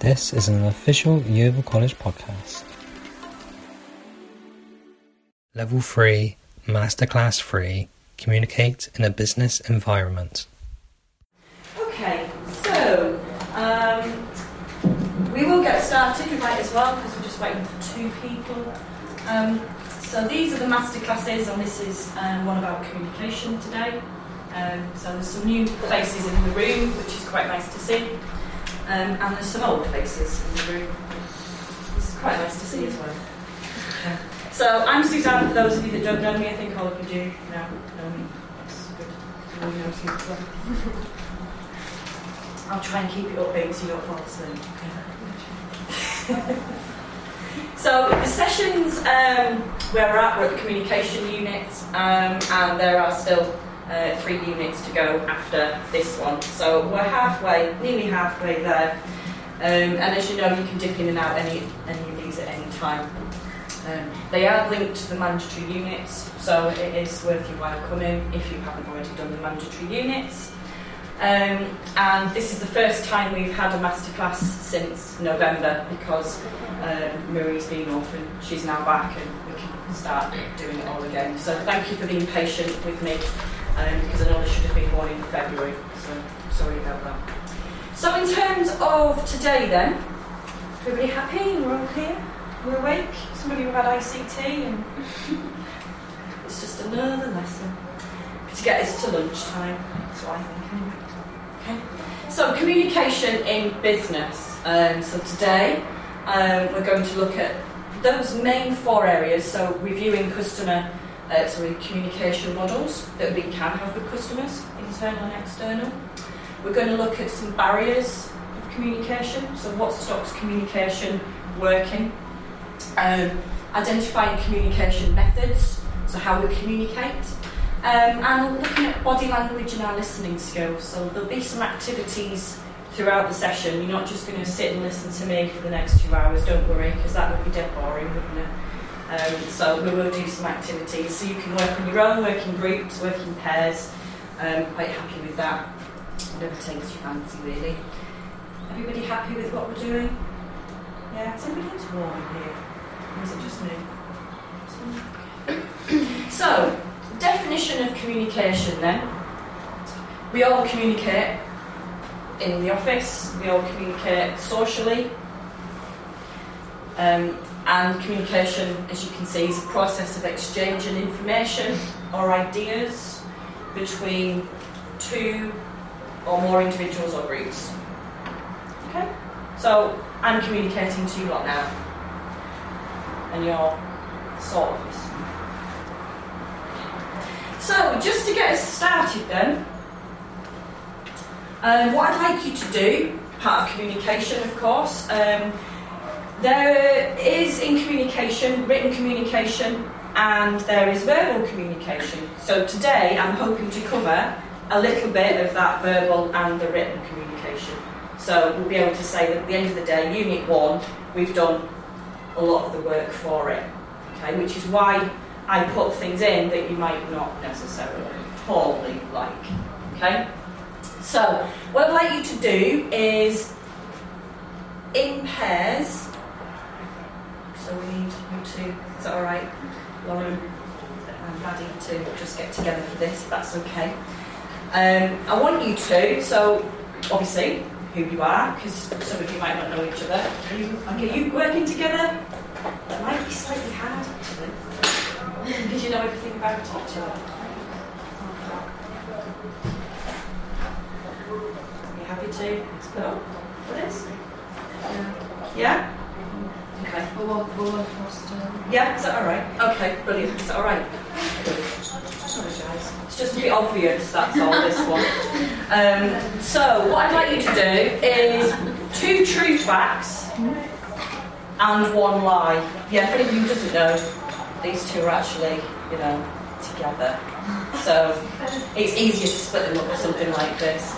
This is an official Yeovil College podcast. Level 3, Masterclass 3 Communicate in a Business Environment. Okay, so um, we will get started right as well because we're just waiting for two people. Um, so these are the masterclasses, and this is um, one about communication today. Um, so there's some new faces in the room, which is quite nice to see, um, and there's some old faces in the room. Is quite nice to see as well. So I'm Suzanne. For those of you that don't know me, I think all of you do now know me. That's good. I'll try and keep it upbeat so you don't fall asleep. So the sessions um, where we're at, we're at the communication unit, um, and there are still uh, three units to go after this one. So we're halfway, nearly halfway there. Um, and as you know, you can dip in and out any any of these at any time. Um, they are linked to the mandatory units, so it is worth your while coming if you haven't already done the mandatory units. Um, and this is the first time we've had a masterclass since November because um, Marie's been off and she's now back and we can start doing it all again. So thank you for being patient with me um, because I know there should have been one in February, so sorry about that. So in terms of today then, everybody happy? We're all here? We're awake? Some of you have had ICT and it's just another lesson to get us to lunchtime. That's what I think. Okay. So communication in business. Um, so today um, we're going to look at those main four areas. So reviewing customer, uh, sorry, communication models that we can have with customers, internal and external. We're going to look at some barriers of communication. So what stops communication working? Um, identifying communication methods. So how we communicate. Um, and looking at body language and our listening skills. So there'll be some activities throughout the session. You're not just going to sit and listen to me for the next two hours, don't worry, because that would be dead boring, wouldn't it? Um, so we will do some activities. So you can work on your own, work in groups, work in pairs. Um, quite happy with that. Whatever takes your fancy, really. Everybody happy with what we're doing? Yeah, is everybody else warm here? Or is it just me? So, definition of communication then. We all communicate in the office, we all communicate socially. Um, and communication, as you can see, is a process of exchanging information or ideas between two or more individuals or groups. Okay? So, I'm communicating to you lot now. And you're sort of listening. So, just to get us started then, um, what I'd like you to do, part of communication of course, um, there is in communication, written communication, and there is verbal communication. So today I'm hoping to cover a little bit of that verbal and the written communication. So we'll be able to say that at the end of the day, Unit 1, we've done a lot of the work for it. Okay, which is why I put things in that you might not necessarily wholly like. Okay? So, what I'd like you to do is in pairs. So we need you two, is that alright? Lauren and Maddie to just get together for this, if that's okay. Um, I want you to, so obviously, who you are, because some of you might not know each other. Are you, okay, are you working together? That might be slightly hard actually. Did you know everything about each other? Are you happy to explore for this? Yeah? Okay. We'll walk, we'll walk across to Yeah, is that alright? Okay, brilliant. Is that alright? Apologise. It's just a bit obvious, that's all, this one. Um, so, what I'd like you to do is two true facts and one lie. Yeah, for anyone who doesn't know, these two are actually, you know, together. So, it's easier to split them up with something like this.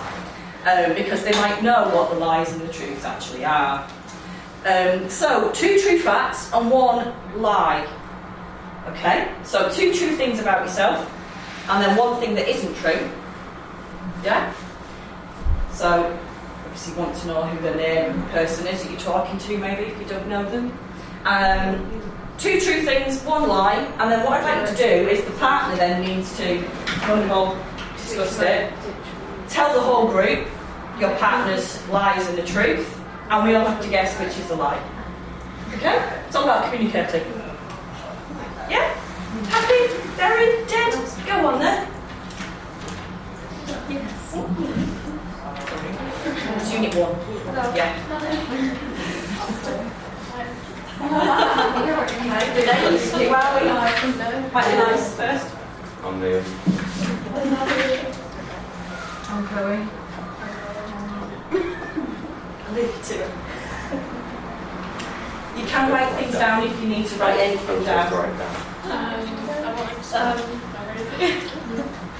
Um, because they might know what the lies and the truths actually are. Um, so, two true facts and one lie. Okay? So, two true things about yourself, and then one thing that isn't true. Yeah? So, obviously you want to know who the name of the person is that you're talking to, maybe if you don't know them. Um, two true things, one lie, and then what I'd like to do is the partner then needs to, when we've all it, tell the whole group your partner's lies and the truth, and we all have to guess which is the lie. Okay? It's all about communicating. Yeah? Happy? Very? Dead? Go on then. It's unit one. Yeah. The names, who are we? Quite nice first. I'm Liam. I'm Chloe. I'll to. You can write things down if you need to write anything was supposed to down. write down. I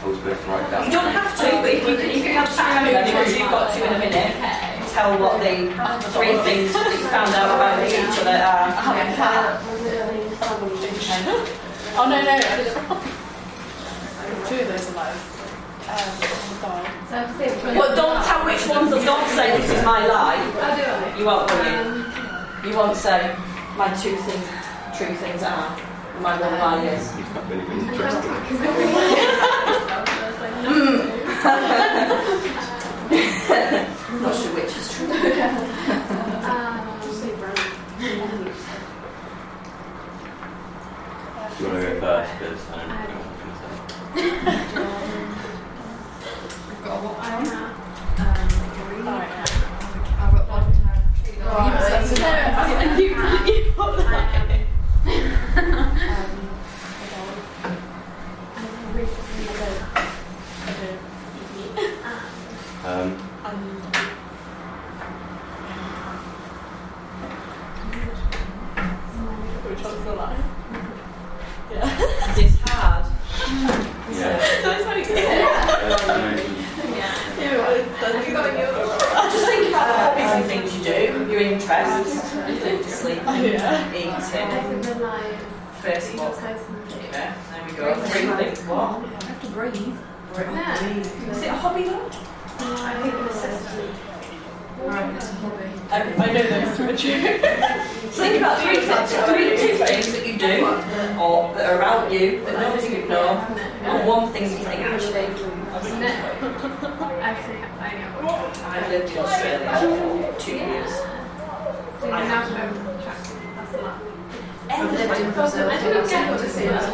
was supposed to write um, You don't have to, but if you, can, you have to remember, because you've got to in a minute, tell what the three things that you found out about each other are. Oh no no, Two of those are lies. Um, But don't tell which ones, don't say this is my lie. I'll do it. You won't, will you? You won't say my two things, true things are, my one lie is. Not really been interesting. I'm mm. not sure which is true. Do you want to go first? Because I don't know what I'm going to say. I've got a what I I've got one time. And you, you put that. Um, Which one's the lie? It's hard. yeah. That's how you Uh, I know. Yeah, well, it's done. You got your. Just think about the hobbies and things you do, your interests, sleeping, Yeah. eating, first of all. Okay, there we go. Three things. What? I have to breathe. Is it a hobby though? I think necessity. Right, it's a hobby. I know those two are true. Think about three things, three two things that you do, or that are about you that nobody would know, and one thing that you think actually. Actually, I know. I've lived in Australia for two years. So now I'm That's a lot. I've lived in Brazil for to say that's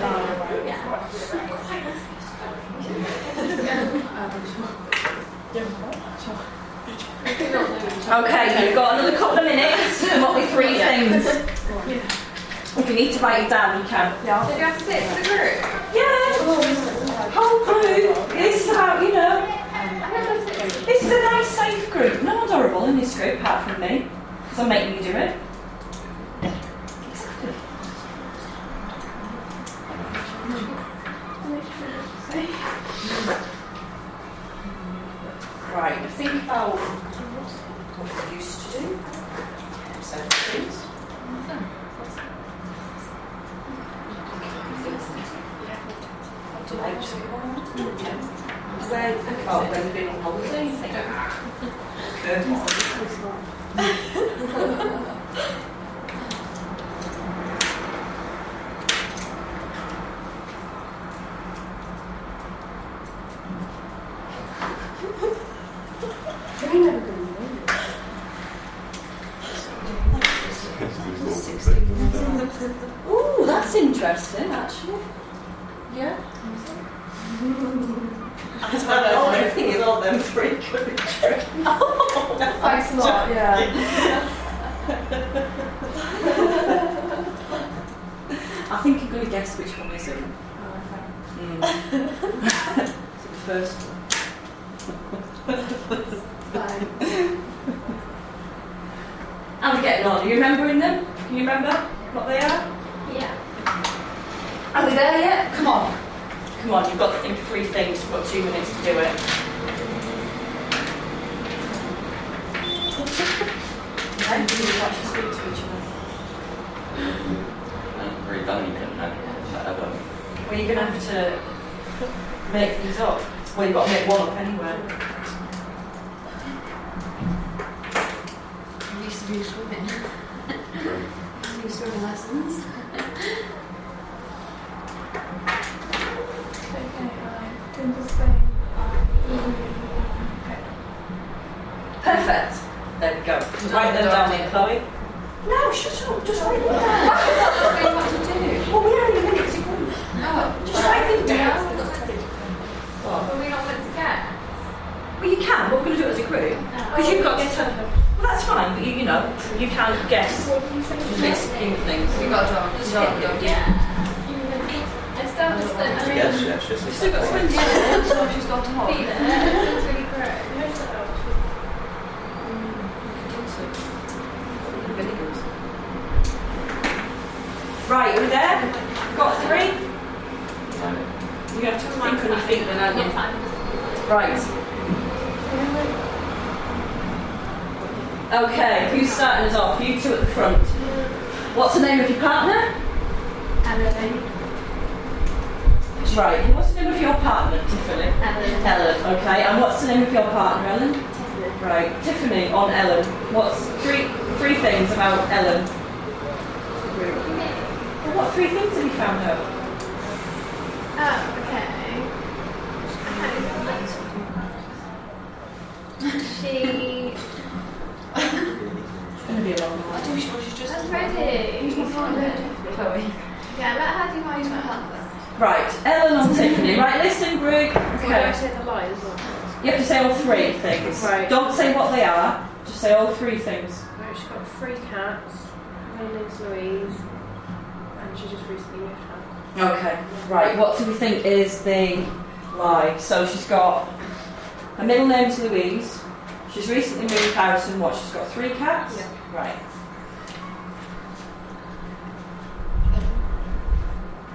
Okay, you've got another couple of minutes. Up three things. If you need to write it down, you can. Did you have to say it for the group? Yeah. Whole group. This is how you know. This is a nice, safe No one's horrible. In this group, apart from me, because I'm making you do it. Well, that's fine, but you, you know, you can't guess What did you say? the big scheme of things. We got a dog. Just Dog, get dog, yeah. It's still just that. I mean, Yes, yes, yes. We've still got 20 Yeah, so she's got a dog. feed it. It's really gross. Right, are we there? Got three? You have two think on your feet then, aren't you? Right. Okay, who's starting us off? You two at the front. What's the name of your partner? Ellen. Right, and what's the name of your partner, Tiffany? Ellen. Ellen, okay. And what's the name of your partner, Ellen? Tiffany. Right, Tiffany on Ellen. What's three three things about Ellen? Well, what three things have you found out? Oh, okay. She. It's going to be a long one. I do, she was just. That's ready. Who's my partner? Chloe. Yeah, let her do my use my. Right, Ellen on Tiffany. Right, listen, group. Okay. I Okay. say the lie as well. You have to say all three things. Right. Don't say what they are. Just say all three things. Right, she's got three cats. Her name's Louise, and she just recently moved house. Okay. Right. What do we think is the lie? So she's got her middle name's Louise. She's recently moved house and what? She's got three cats. Yeah. Right.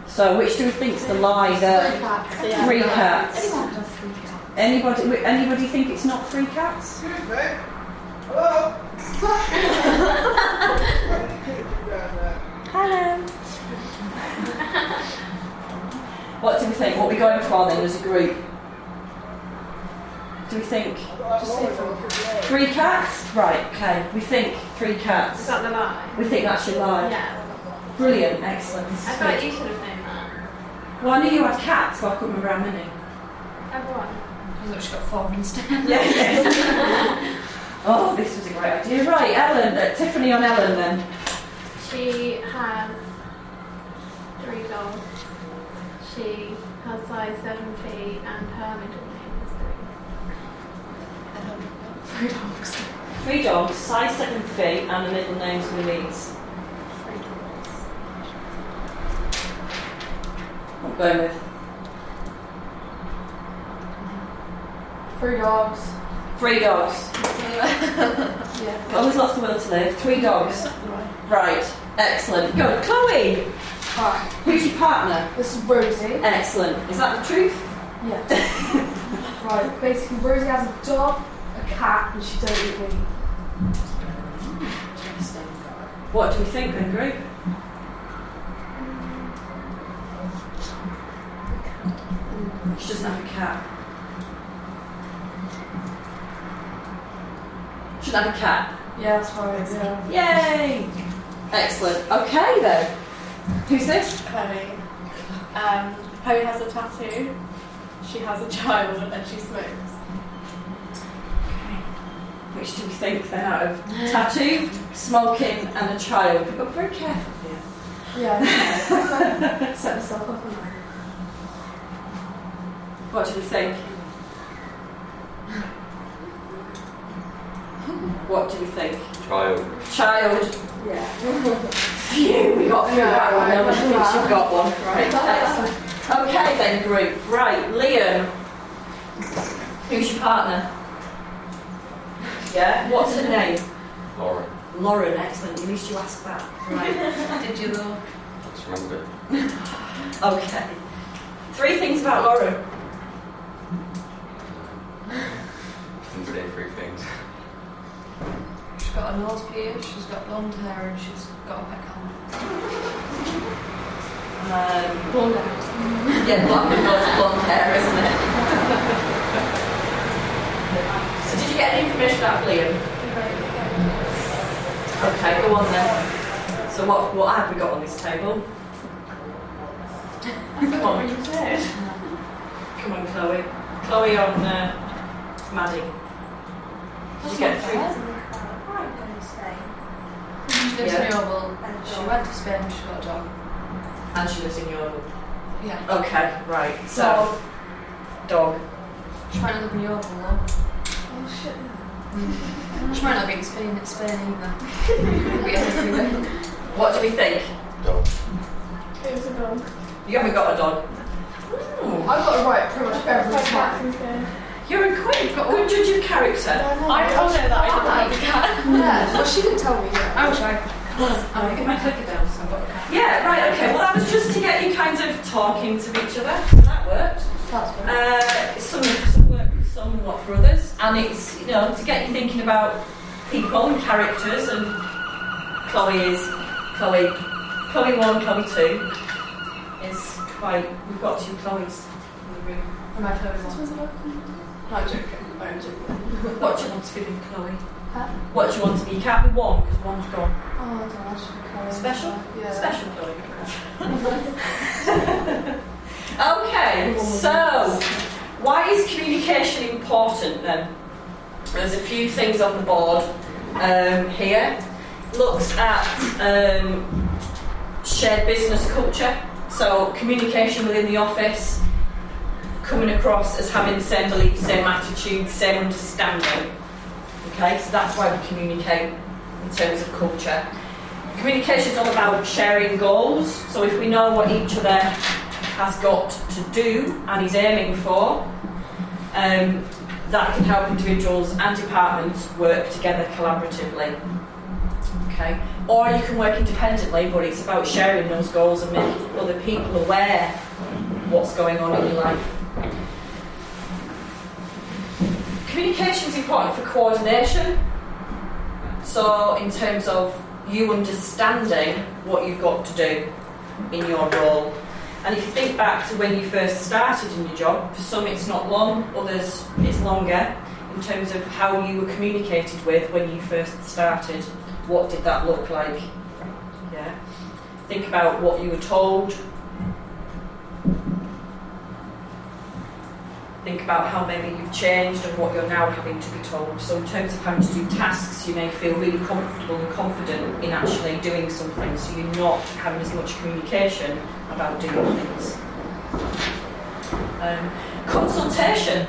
So which do we think's the lie? The three cats. Anyone can have three cats. Anybody? Anybody think it's not three cats? Hello. What do we think? What are we going for then as a group? Do we think Just say from. three cats? Right, okay. We think three Is cats. that the lie? We think that's your lie. Yeah. Brilliant, excellent. This I thought good. you should have known that. Well, I knew you had cats, but I couldn't remember how many. Everyone. I thought she got four instead. Yeah, yeah. oh, this was a great idea. Right, Ellen, uh, Tiffany on Ellen then. She has three dogs. She has size seven feet and her middle name is three. Three dogs. Three dogs, size seven feet, and the middle name's Louise. Three dogs. What I'm going with. Three dogs. Three dogs. Yeah. Always lost the will to live. Three dogs. Right. Right, excellent. Go, Chloe. Right. Who's your partner? This is Rosie. Excellent. Is that the truth? Yeah. right. Basically, Rosie has a dog, a cat, and she doesn't eat meat. What do we think then, group? She doesn't have a cat. She doesn't have a cat. Yeah, that's right. Yeah. Yay! Excellent. Okay then. Who's this? Chloe. Um, Chloe has a tattoo. She has a child and she smokes. Which do we think then out of tattoo, smoking, and a child? We've got very careful here. Yeah. Set myself up on. What do we think? What do we think? Child. Child. Yeah. Phew, we got through that one. Yeah, Now I think right. you've got one. Right, excellent. Okay then, group. Right, Liam. Who's your partner? Yeah. What's her name? Lauren. Lauren. Excellent. At least you asked that. Right. Did you though? Let's remember. Okay. Three things about Lauren. Things day three things. She's got a nose pierce, she's got blonde hair, and she's got a pet camel. Um, Blonde hair. yeah, black with blonde hair, isn't it? so did you get any information out of Liam? Okay, go on then. So what what have we got on this table? Come on, What you said? come on, Chloe. Chloe on uh, Maddie. Did you get through? To Spain. She lives Yeah. in Yeovil and she went to Spain and she got a dog. And she lives in Yeovil. Yeah. Okay, right. So, dog. She might not live in Yeovil though. Oh shit. She might not be in Spain, in Spain either. What do we think? Dog. It was a dog. You haven't got a dog. Ooh, I've got a right pretty much every Like time. Max's game. you're a good judge of character. I told her that I didn't like the cat. Yeah, well she didn't tell me yet. I wish I could. I'll get my clicker down so I've got a cat. Yeah, right, okay. Well, that was just to get you kind of talking to each other. So that worked. That's good. Uh, some, some work for some, for others. And it's, you know, to get you thinking about people and characters. And Chloe is, Chloe, Chloe 1, Chloe 2 is quite, we've got two Chloes in the room. Am I Chloe one? was about No, I'm joking. I'm joking. What do you want to be with Chloe? Huh? What do you want to be? You can't be one because one's gone. Oh, I don't know, I should be Chloe. Special? Yeah. Special Chloe. okay, so why is communication important then? There's a few things on the board um, here. Looks at um, shared business culture, so communication within the office, coming across as having the same beliefs, same attitudes, same understanding. Okay, so that's why we communicate in terms of culture. Communication is all about sharing goals. So if we know what each other has got to do and is aiming for, um, that can help individuals and departments work together collaboratively. Okay, or you can work independently, but it's about sharing those goals and making other people aware what's going on in your life. Communication is important for coordination. So, in terms of you understanding what you've got to do in your role. And if you think back to when you first started in your job, for some it's not long, others it's longer, in terms of how you were communicated with when you first started. What did that look like? Yeah. Think about what you were told. Think about how maybe you've changed and what you're now having to be told. So, in terms of having to do tasks, you may feel really comfortable and confident in actually doing something, so you're not having as much communication about doing things. Um, consultation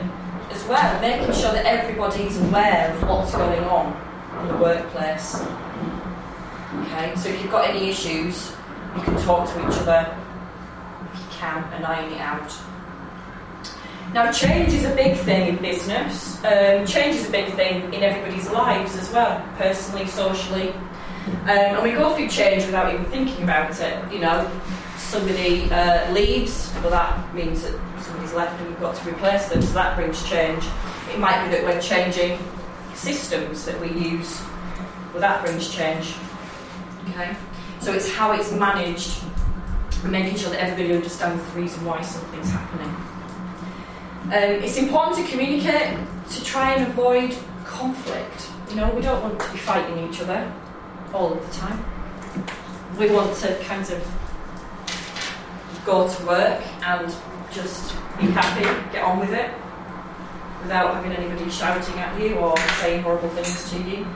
as well, making sure that everybody's aware of what's going on in the workplace. Okay, so if you've got any issues, you can talk to each other if you can and iron it out. Now, change is a big thing in business. Um, change is a big thing in everybody's lives as well, personally, socially. Um, and we go through change without even thinking about it. You know, somebody uh, leaves, well, that means that somebody's left and we've got to replace them, so that brings change. It might be that we're changing systems that we use, well, that brings change. Okay? So it's how it's managed making sure that everybody understands the reason why something's happening. Um, it's important to communicate to try and avoid conflict. You know, we don't want to be fighting each other all of the time. We want to kind of go to work and just be happy, get on with it, without having anybody shouting at you or saying horrible things to you.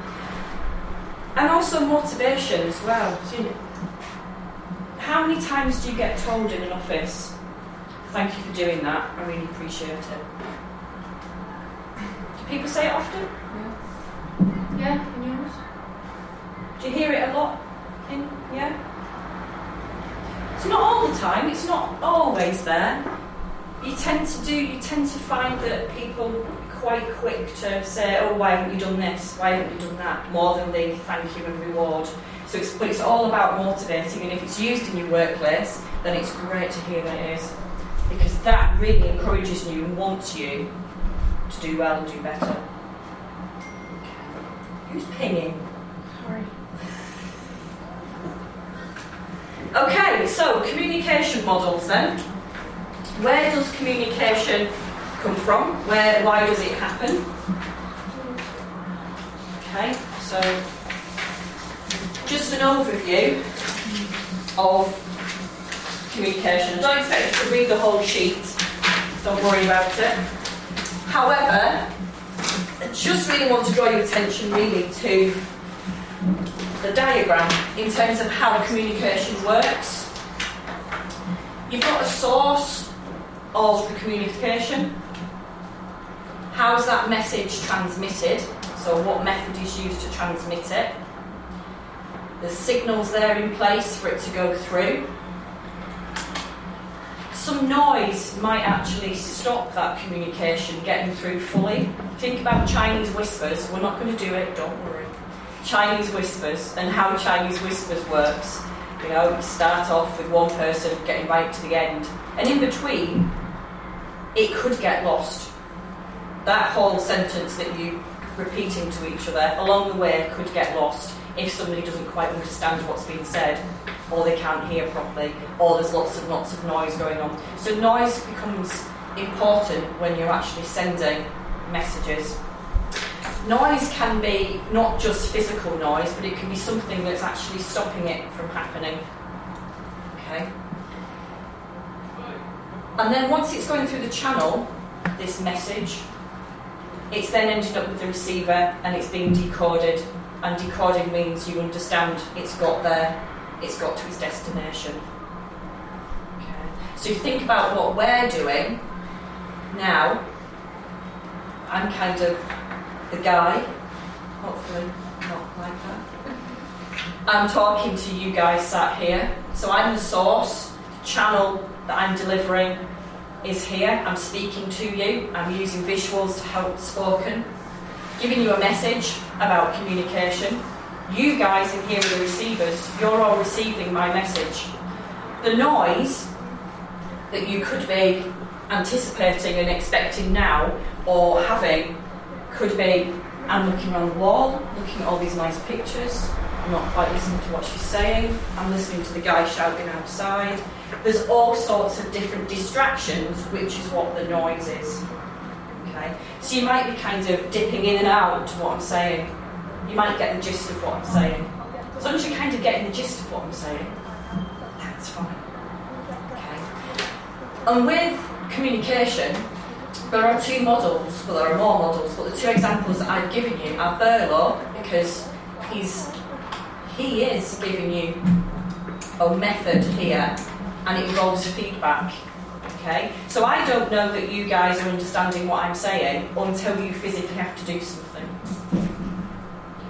And also motivation as well. How many times do you get told in an office, thank you for doing that, I really appreciate it? Do people say it often? Yeah, Yeah, in yours? Do you hear it a lot? In, yeah? It's not all the time, it's not always there. You tend to do, you tend to find that people are quite quick to say, oh, why haven't you done this? Why haven't you done that? More than the thank you and reward. So it's, but it's all about motivating, and if it's used in your workplace, then it's great to hear that it is. Because that really encourages you and wants you to do well and do better. Who's pinging? Sorry. Okay, so communication models then. Where does communication come from? Where, why does it happen? Okay, so just an overview of communication. Don't expect you to read the whole sheet, don't worry about it. However, I just really want to draw your attention really to the diagram in terms of how communication works. You've got a source of the communication. How's that message transmitted? So, what method is used to transmit it? The signals there in place for it to go through. Some noise might actually stop that communication getting through fully. Think about Chinese whispers. We're not going to do it, don't worry. Chinese whispers and how Chinese whispers works. You know, start off with one person getting right to the end, and in between, it could get lost. That whole sentence that you repeating to each other along the way could get lost if somebody doesn't quite understand what's being said, or they can't hear properly, or there's lots and lots of noise going on. So noise becomes important when you're actually sending messages. Noise can be not just physical noise, but it can be something that's actually stopping it from happening. Okay? And then once it's going through the channel, this message, it's then ended up with the receiver and it's being decoded. And decoding means you understand it's got there, it's got to its destination. Okay. So you think about what we're doing now. I'm kind of the guy, hopefully not like that. I'm talking to you guys sat here. So I'm the source, the channel that I'm delivering is here. I'm speaking to you. I'm using visuals to help spoken. Giving you a message about communication. You guys in here are the receivers. You're all receiving my message. The noise that you could be anticipating and expecting now or having could be I'm looking around the wall, looking at all these nice pictures. I'm not quite listening to what she's saying. I'm listening to the guy shouting outside. There's all sorts of different distractions, which is what the noise is. Okay? So you might be kind of dipping in and out to what I'm saying. You might get the gist of what I'm saying. As long as you're kind of getting the gist of what I'm saying, that's fine. Okay? And with communication, there are two models, well, there are more models, but the two examples that I've given you are Berlo, because he's he is giving you a method here, and it involves feedback. Okay, so I don't know that you guys are understanding what I'm saying until you physically have to do something.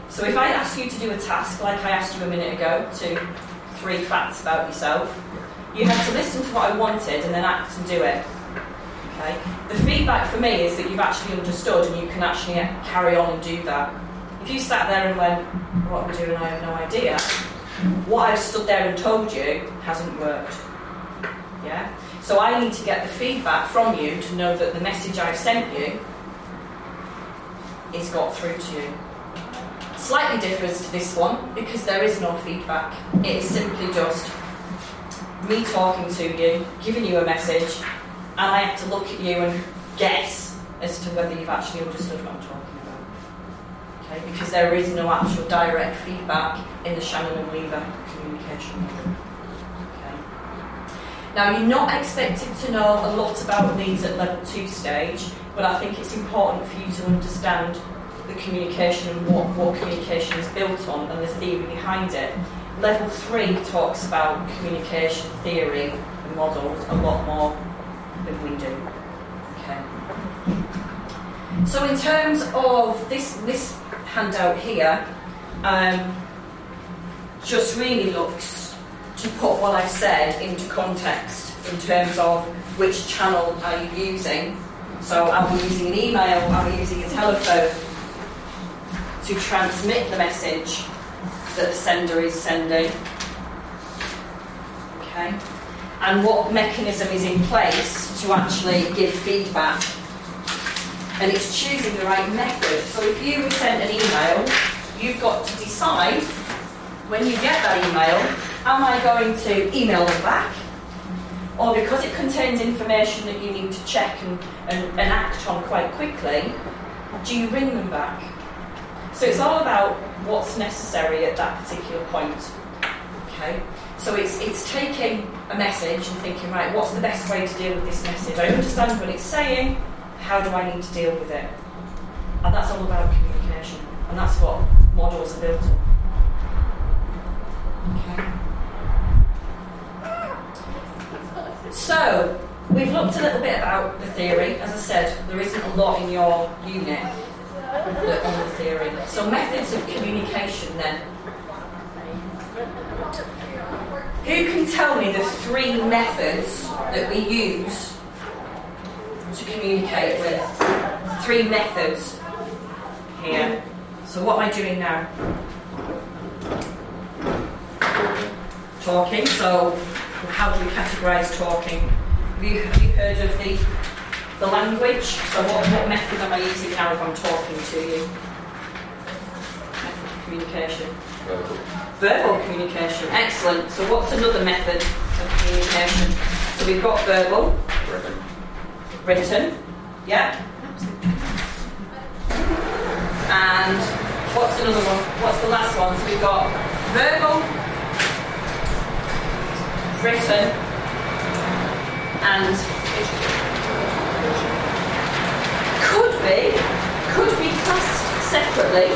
So if I ask you to do a task like I asked you a minute ago, to three facts about yourself, you have to listen to what I wanted and then act and do it. Okay? The feedback for me is that you've actually understood and you can actually carry on and do that. If you sat there and went, what we're doing, I have no idea, what I've stood there and told you hasn't worked. Yeah? So I need to get the feedback from you to know that the message I've sent you is got through to you. Slightly differs to this one because there is no feedback. It is simply just me talking to you, giving you a message, and I have to look at you and guess as to whether you've actually understood what I'm talking about. Okay, because there is no actual direct feedback in the Shannon and Weaver communication model. Now you're not expected to know a lot about these at level two stage, but I think it's important for you to understand the communication and what, what communication is built on and the theory behind it. Level three talks about communication theory and models a lot more than we do. Okay. So in terms of this this handout here, um, just really looks to put what I've said into context in terms of which channel are you using. So are we using an email? Are we using a telephone to transmit the message that the sender is sending? Okay and what mechanism is in place to actually give feedback. And it's choosing the right method. So if you send an email, you've got to decide when you get that email, am I going to email them back? Or because it contains information that you need to check and, and, and act on quite quickly, do you ring them back? So it's all about what's necessary at that particular point. Okay. So it's it's taking a message and thinking, right, what's the best way to deal with this message? I understand what it's saying. How do I need to deal with it? And that's all about communication. And that's what models are built on. Okay. So, we've looked a little bit about the theory. As I said, there isn't a lot in your unit on the theory. So, methods of communication then. Who can tell me the three methods that we use to communicate with? Three methods here. So, what am I doing now? Talking. So, how do we categorise talking? Have you, have you heard of the the language? So, what, what method am I using now if I'm talking to you? Method of communication. Verbal. Verbal communication, excellent. So, what's another method of communication? So, we've got verbal, Written. written, yeah. And what's another one? What's the last one? So, we've got verbal, written, and could be could be classed separately.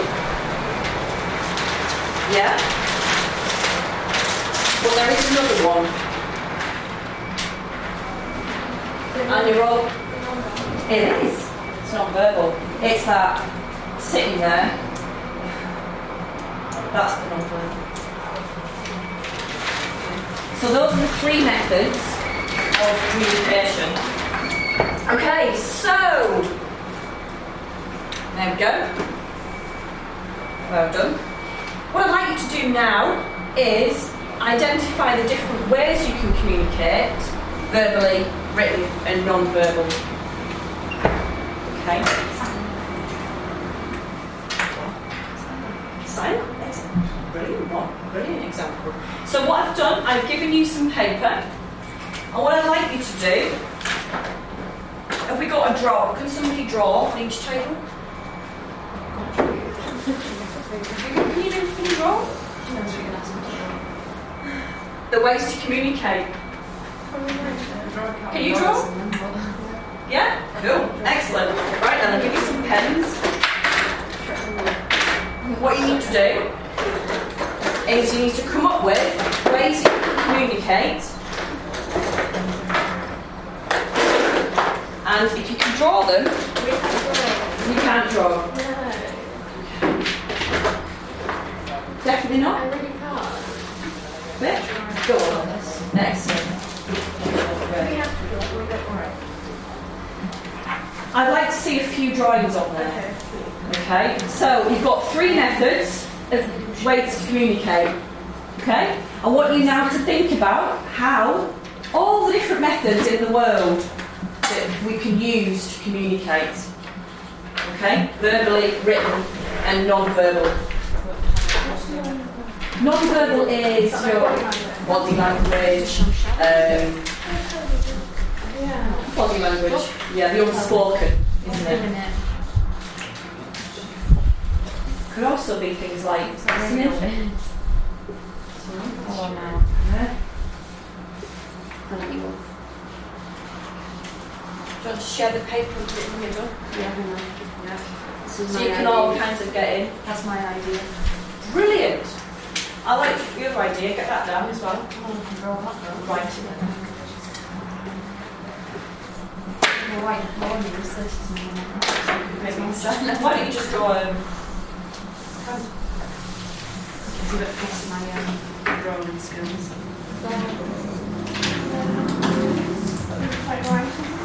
Yeah. Well, there is another one. And you're all. It is. It's not verbal. It's that sitting there. That's the non-verbal. So those are the three methods of communication. Okay, so there we go. Well done. What I'd like you to do now is identify the different ways you can communicate verbally, written, and non-verbal. Okay. Sign. Excellent. Brilliant one. Brilliant example. So what I've done, I've given you some paper, and what I'd like you to do, have we got a draw? Can somebody draw on each table? Can you draw? The ways to communicate. Can you draw? Yeah? Cool. Excellent. Right then, I'll give you some pens. What you need to do is you need to come up with ways you can communicate. And if you can draw them, you can't draw. Definitely not. I really can't. Bit. Go on. Excellent. We have to do it. We don't worry. I'd like to see a few drawings on there. Okay, so you've got three methods of ways to communicate. Okay, I want you now to think about how all the different methods in the world that we can use to communicate. Okay, verbally, written, and non-verbal. Non-verbal is your body language, um, Yeah. body language, yeah, the unspoken, isn't it? Could also be things like listening. Oh no. Yeah. I'll let you off. Do you want to share the paper and put it in the middle? Yeah, hang on. Yeah. This is So my you can idea. all kinds of get in. That's my idea. Brilliant! I like your idea, get that down as well. Come on, I can draw that though. Right. You're right, I'm on this list. Maybe. Why don't you just draw um, It's a bit past my um, drawing skills. Quite right.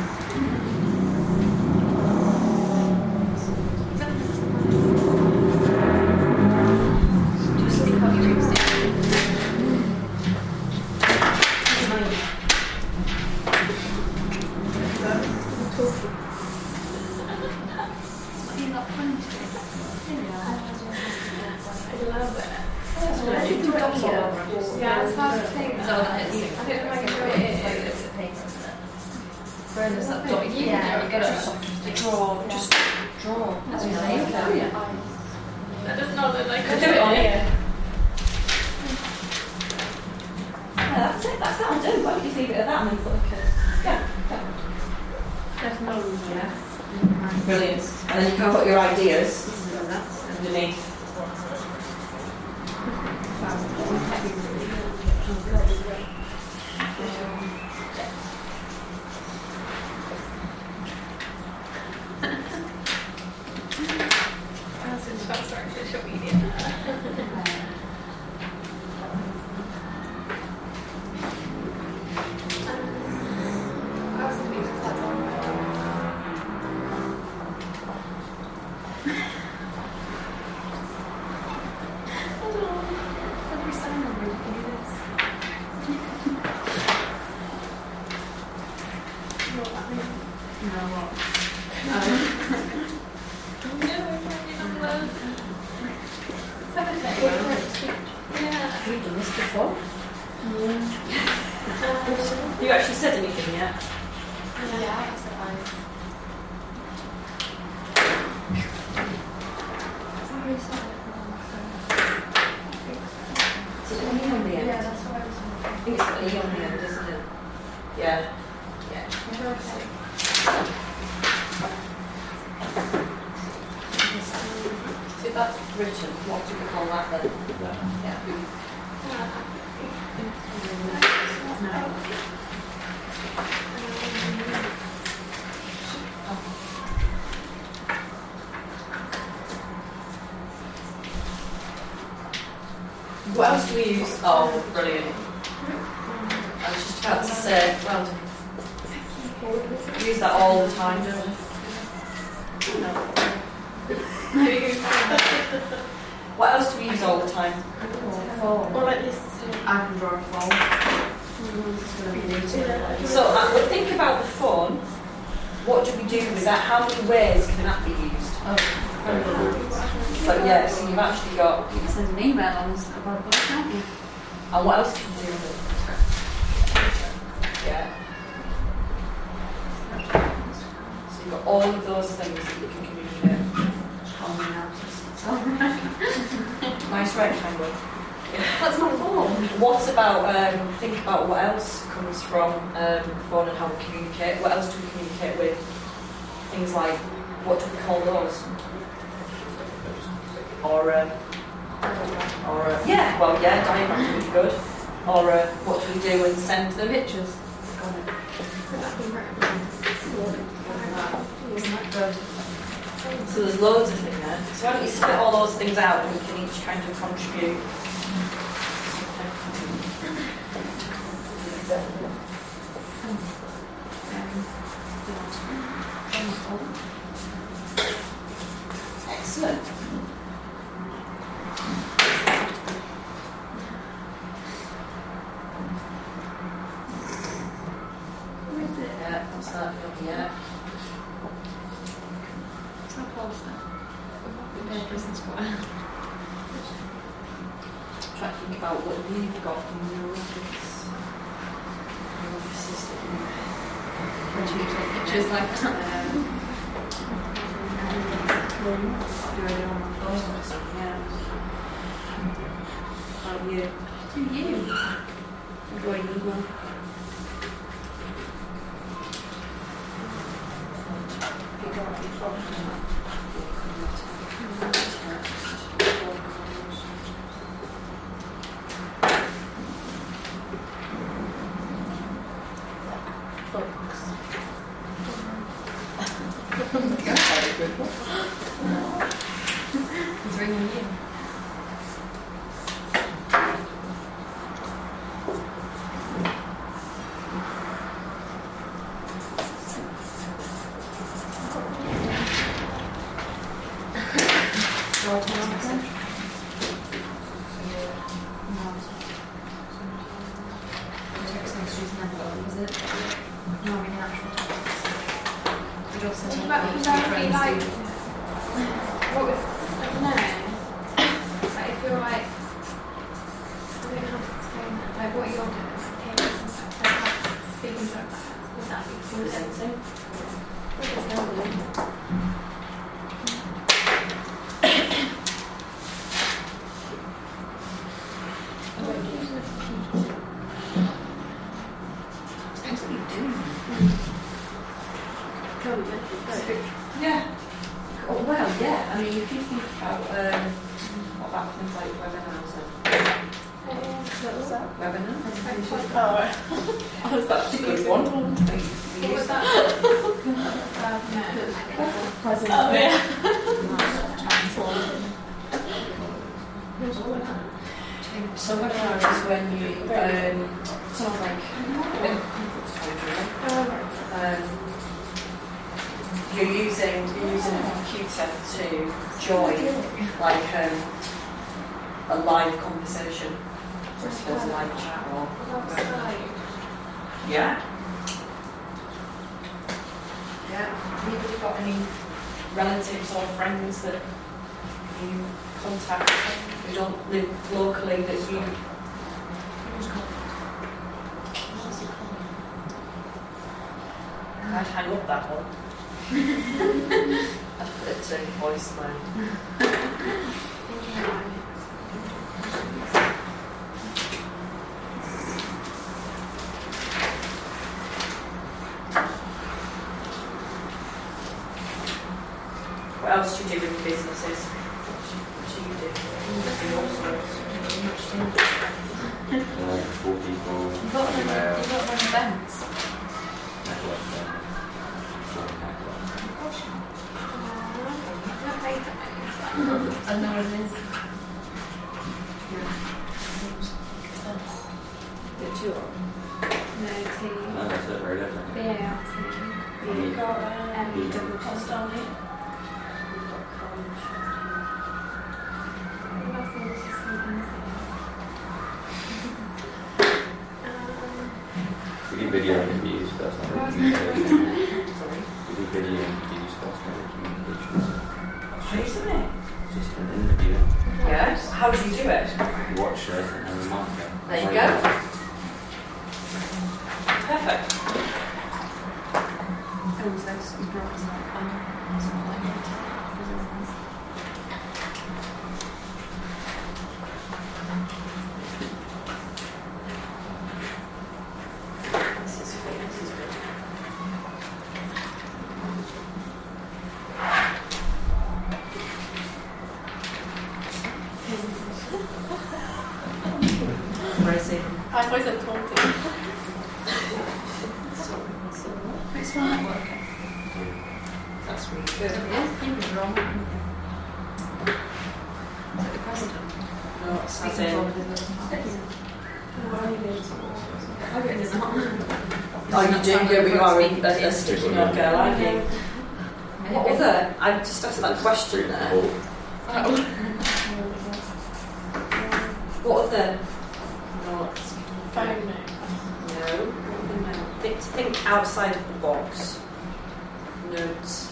What else do we use? Oh, brilliant. I was just about to say, well, we use that all the time, don't we? What else do we use all the time? Or like this. I can draw a phone. So uh, but think about the phone. What do we do with that? How many ways can that be used? So yeah, so you've actually got. You can send an email on this about the book, can't you? And what else can you do with it? Yeah. So you've got all of those things that you can communicate. Nice rectangle. That's my phone. What about um, think about what else comes from um, phone and how we communicate? What else do we communicate with? Things like what do we call those? Or um, or uh, yeah, well yeah, diagrams would be good. Or uh, what do we do and send the pictures? So there's loads of them there. So why don't you split all those things out and we can each kind of contribute. Excellent. What you doing? Yeah. Oh, well, yeah. I mean, if you think about um, what about things like webinars and what was that? Webinar? Oh, was that good one. What was that? Present. Oh, yeah. So webinars is when you um, sort of like um, you're using you're using a computer to join like um, a live conversation. So I suppose a live chat or yeah. Yeah. Anybody got any relatives or friends that you contact who don't live locally that you I'd hang up that one. I'd put it to voicemail. What yeah, you are a, a sticky note girl, aren't you? What other? I just asked that question there. Cool. What other notes? Phone no. No. Think, think outside of the box. Notes.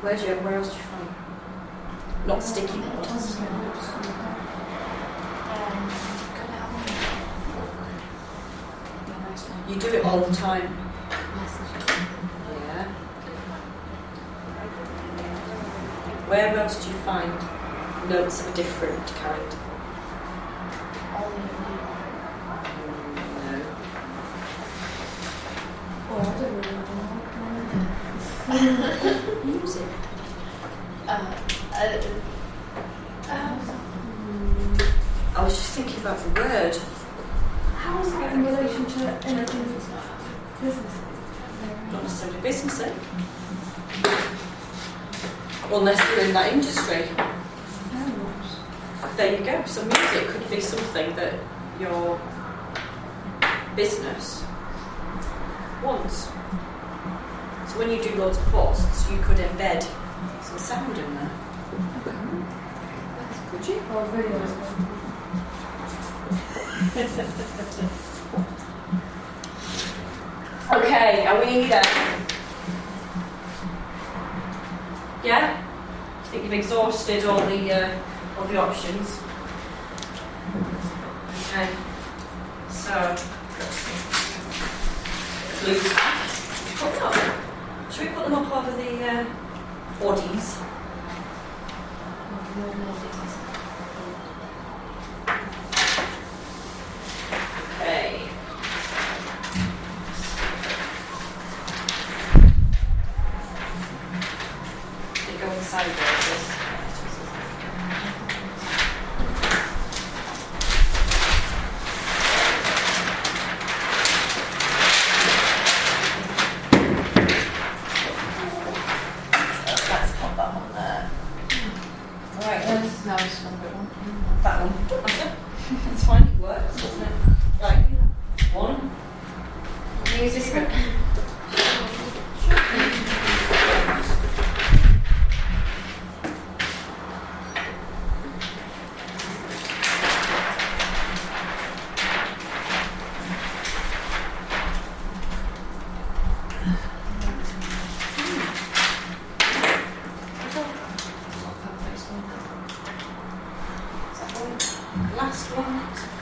Where do you, where else do you find? Not sticky notes. You do it all the time. Yeah. Where else do you find notes of a different kind? No. I don't really know. Music. Uh, uh, I was just thinking about the word. That in relation to anything business? Not necessarily business, eh? Unless you're in that industry. There you go. So music could be something that your business wants. So when you do loads of posts, you could embed some sound in there. Could you? Or videos. Okay, are we there? Yeah? I think you've exhausted all the uh, all the options. Okay. So glue's back. Should we put them up over the uh, bodies? Okay. Right, there's No, it's not a good one. that one. it's fine, it works, doesn't it? Right, one. Use this one. Is that one? Last one.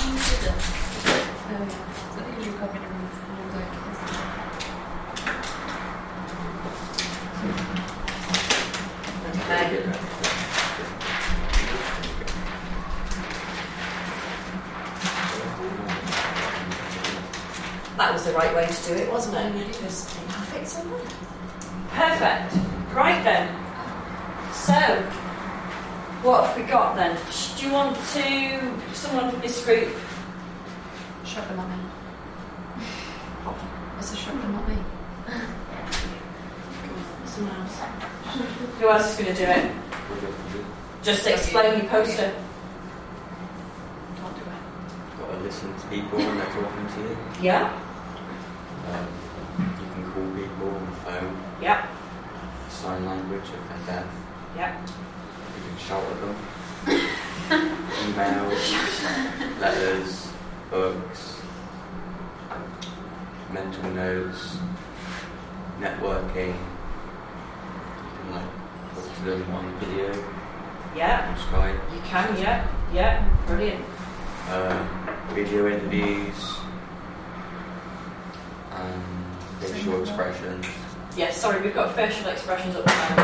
Oh yeah. So because you copied them from the Okay. That was the right way to do it, wasn't it? Because it fits in there. Perfect. Right then. So, what have we got then? Sh- Do you want to, someone from this group? Shut them at me. It's a shut them at me. Someone else. Who else is going to do it? Just explain your poster. Can't do it. Got to listen to people when they're talking to you. Yeah? Um, you can call people on the phone, Yeah. sign language if they're deaf. Yeah. You can shout at them. Emails, letters, books, mental notes, networking. You can like talk to them on video, Yeah. on Skype. You can, yeah. Yeah. Brilliant. uh, video interviews, and facial expressions. Yes, sorry, we've got facial expressions up there.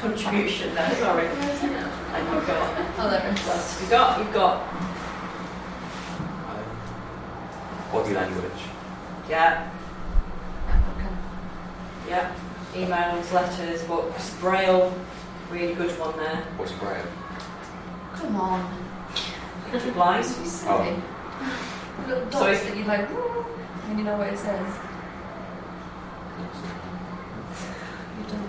Just Contribution there, sorry. And you've got, Oh, there it what is. else have you got? You've got, Um, body language. yeah, yeah. Emails, letters, books, braille. Really good one there. What's braille? Come on. Blind. It's silly. Little dots Sorry. that you like, and you know what it says. You don't.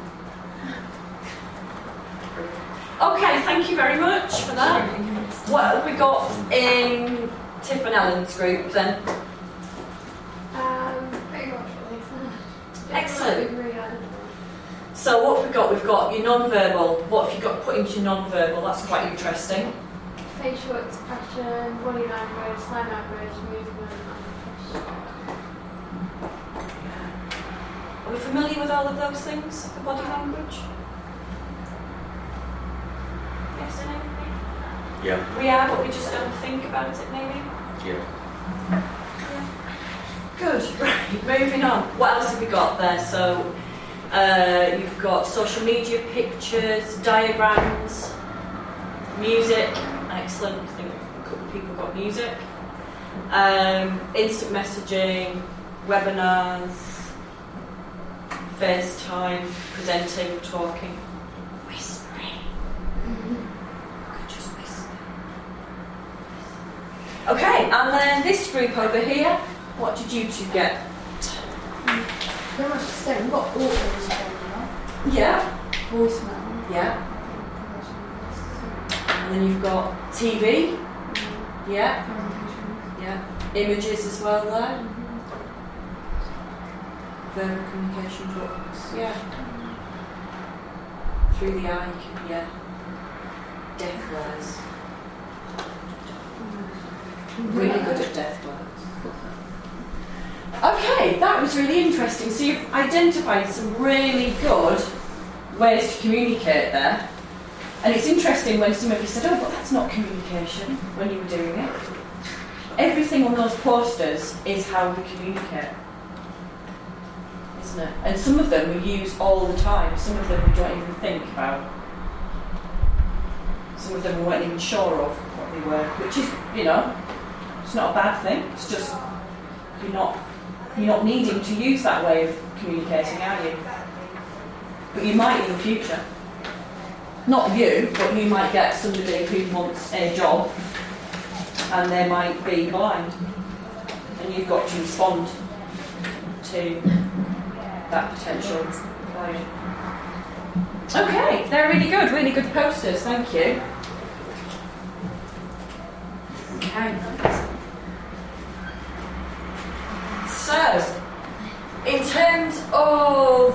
Okay, thank you very much for that. What have we got in Tiff and Ellen's group then? Um, pretty much what they. Excellent. So what have we got? We've got your non-verbal. What have you got put into your non-verbal? That's quite interesting. Facial expression, body language, sign language, movement. Are we familiar with all of those things for body language? Yes, no? Yeah. We are, but we just don't think about it maybe. Yeah. Good, right, moving on. What else have we got there? So, uh, you've got social media pictures, diagrams, music. Excellent. I think a couple of people got music. Um, instant messaging, webinars, FaceTime, presenting, talking, whispering. Could just whisper. Okay, and then this group over here. What did you two get? Pretty much the same. We've got auto now. Yeah. Voicemail. Yeah. And then you've got TV. Mm-hmm. Yeah. Yeah. Images as well there. Mm-hmm. Verbal communication books. Yeah. Mm-hmm. Through the eye. Yeah. Death glares. Really good at death. Okay, that was really interesting. So you've identified some really good ways to communicate there. And it's interesting when some of you said, oh, but that's not communication when you were doing it. Everything on those posters is how we communicate. Isn't it? And some of them we use all the time, some of them we don't even think about. Some of them we weren't even sure of what they were, which is, you know, it's not a bad thing. It's just you're not you're not needing to use that way of communicating, are you? But you might in the future. Not you, but you might get somebody who wants a job and they might be blind. And you've got to respond to that potential. Okay, they're really good, really good posters, thank you. Okay. So, in terms of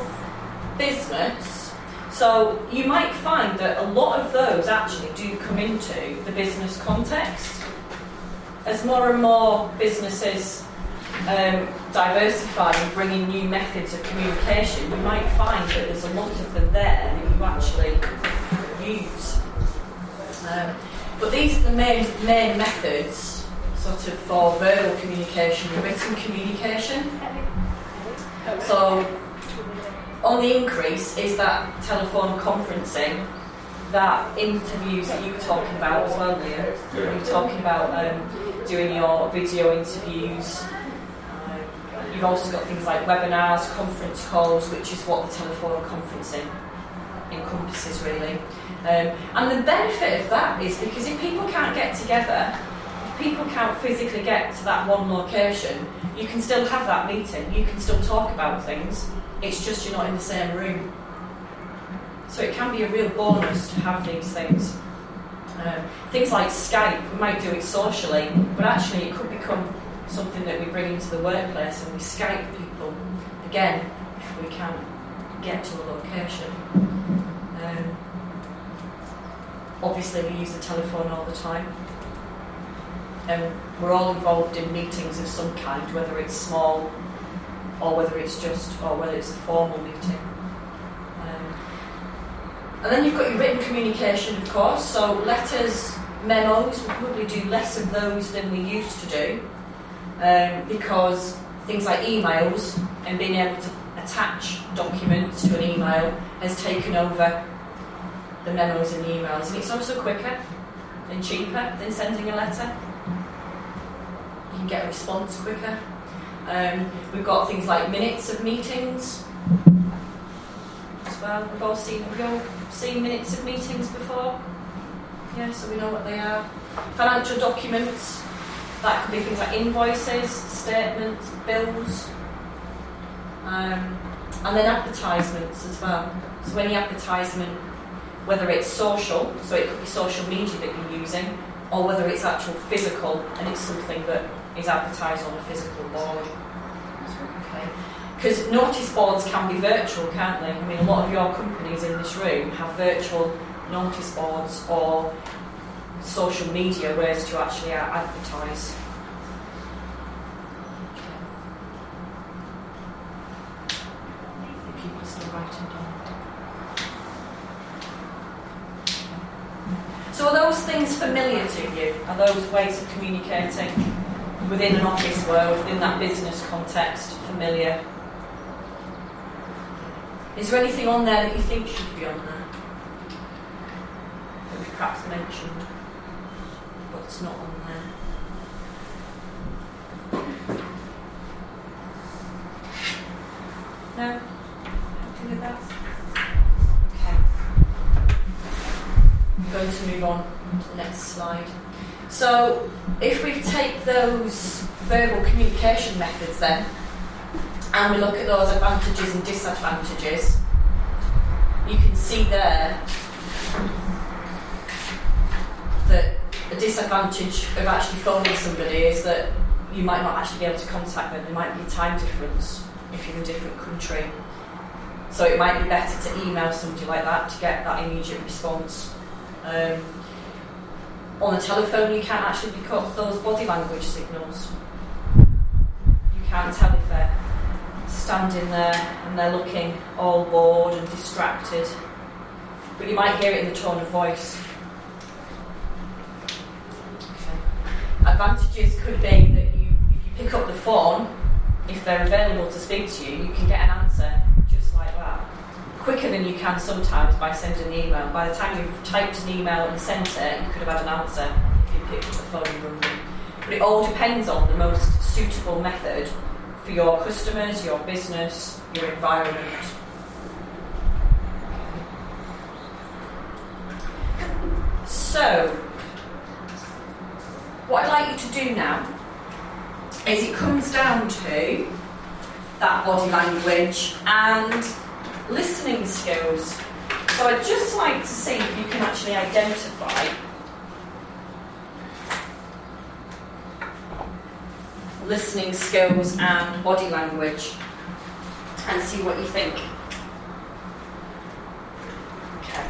business, so you might find that a lot of those actually do come into the business context. As more and more businesses um, diversify and bring in new methods of communication, you might find that there's a lot of them there that you actually use. Um, but these are the main, main methods sort of for verbal communication and written communication. So on the increase is that telephone conferencing, that interviews that you were talking about as well, Leah. You were talking about um, doing your video interviews. You've also got things like webinars, conference calls, which is what the telephone conferencing encompasses really. Um, and the benefit of that is because if people can't get together, if people can't physically get to that one location, you can still have that meeting, you can still talk about things, it's just you're not in the same room. So it can be a real bonus to have these things. Um, things like Skype, we might do it socially, but actually it could become something that we bring into the workplace and we Skype people again if we can't get to a location. Um, obviously, we use the telephone all the time. And we're all involved in meetings of some kind, whether it's small or whether it's just, or whether it's a formal meeting. Um, and then you've got your written communication, of course. So letters, memos, we probably do less of those than we used to do, um, because things like emails and being able to attach documents to an email has taken over the memos and the emails, and it's also quicker and cheaper than sending a letter. Can get a response quicker. Um, we've got things like minutes of meetings as well. We've all seen we've all seen minutes of meetings before. Yeah, so we know what they are. Financial documents. That could be things like invoices, statements, bills. Um, and then advertisements as well. So any advertisement, whether it's social, so it could be social media that you're using, or whether it's actual physical and it's something that is advertised on a physical board. Okay. Because notice boards can be virtual, can't they? I mean, a lot of your companies in this room have virtual notice boards or social media ways to actually advertise. People still writing down. So are those things familiar to you? Are those ways of communicating within an office world, within that business context, familiar? Is there anything on there that you think should be on there? That we perhaps mentioned, but it's not on there? No? Happy with that? Okay. I'm going to move on to the next slide. So, if we take those verbal communication methods then, and we look at those advantages and disadvantages, you can see there that the disadvantage of actually phoning somebody is that you might not actually be able to contact them. There might be a time difference if you're in a different country. So it might be better to email somebody like that to get that immediate response. Um, on the telephone, you can't actually pick up those body language signals. You can't tell if they're standing there and they're looking all bored and distracted. But you might hear it in the tone of voice. Okay. Advantages could be that you, if you pick up the phone, if they're available to speak to you, you can get an answer. Quicker than you can sometimes by sending an email. By the time you've typed an email and sent it, you could have had an answer if you picked up the phone and rung them. But it all depends on the most suitable method for your customers, your business, your environment. So, what I'd like you to do now is it comes down to that body language and listening skills. So I'd just like to see if you can actually identify listening skills and body language and see what you think. Okay.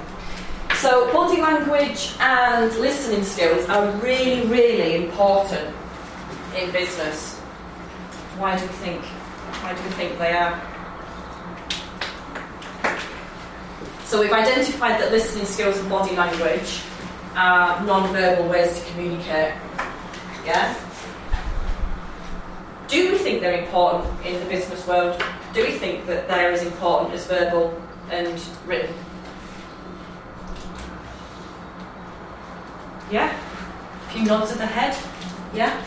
So body language and listening skills are really, really important in business. Why do you think? Why do you think they are? So we've identified that listening skills and body language are non-verbal ways to communicate. Yeah? Do we think they're important in the business world? Do we think that they're as important as verbal and written? Yeah? A few nods of the head? Yeah?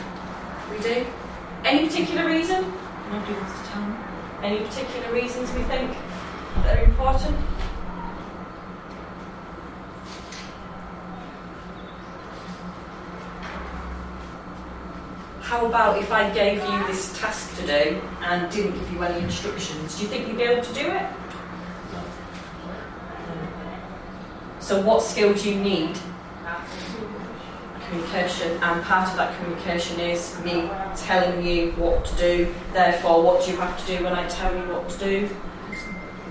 We do? Any particular reason? Nobody wants to tell me. Any particular reasons we think that are important? How about if I gave you this task to do and didn't give you any instructions? Do you think you'd be able to do it? So, what skills do you need? Communication, and part of that communication is me telling you what to do. Therefore, what do you have to do when I tell you what to do?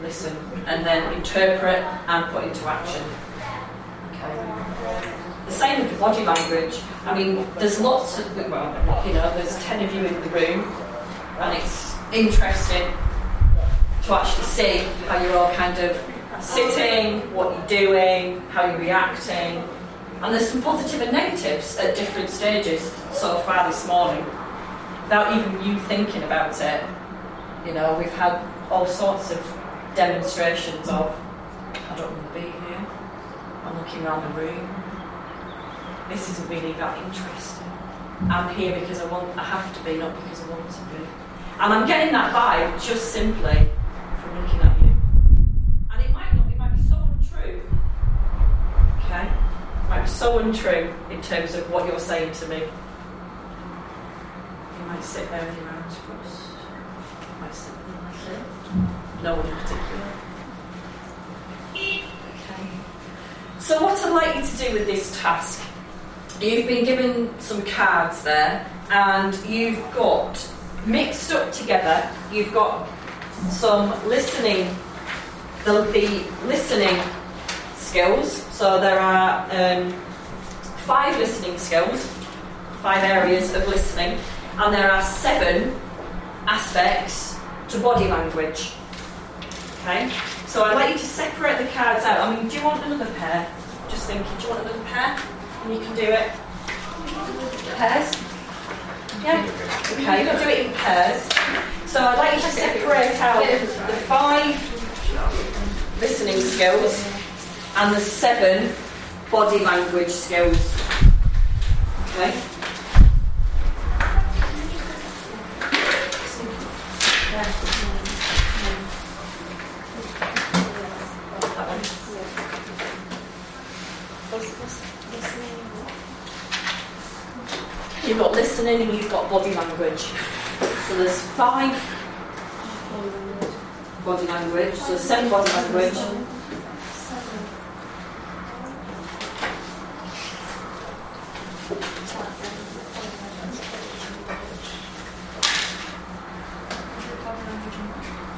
Listen, and then interpret and put into action. Okay. The same with the body language. I mean, there's lots of, well, you know, there's 10 of you in the room, and it's interesting to actually see how you're all kind of sitting, what you're doing, how you're reacting. And there's some positive and negatives at different stages so far this morning, without even you thinking about it. You know, we've had all sorts of demonstrations of, I don't want to be here, I'm looking around the room, this isn't really that interesting. I'm here because I want, I have to be, not because I want to be. And I'm getting that vibe just simply from looking at you. And it might not, it might be so untrue. Okay? It might be so untrue in terms of what you're saying to me. You might sit there with your arms crossed. You might sit there like. No one in particular. Okay. So what I'd like you to do with this task You've been given some cards there, and you've got mixed up together. You've got some listening, the, the listening skills. So there are um, five listening skills, five areas of listening, and there are seven aspects to body language. Okay, so I'd like you to separate the cards out. I mean, do you want another pair? Just thinking, do you want another pair? And you can do it pairs. Yeah? Okay, can do it in pairs. So I'd like you to separate out the five listening skills and the seven body language skills. Okay? You've got listening and you've got body language. So there's five body language, so seven body language.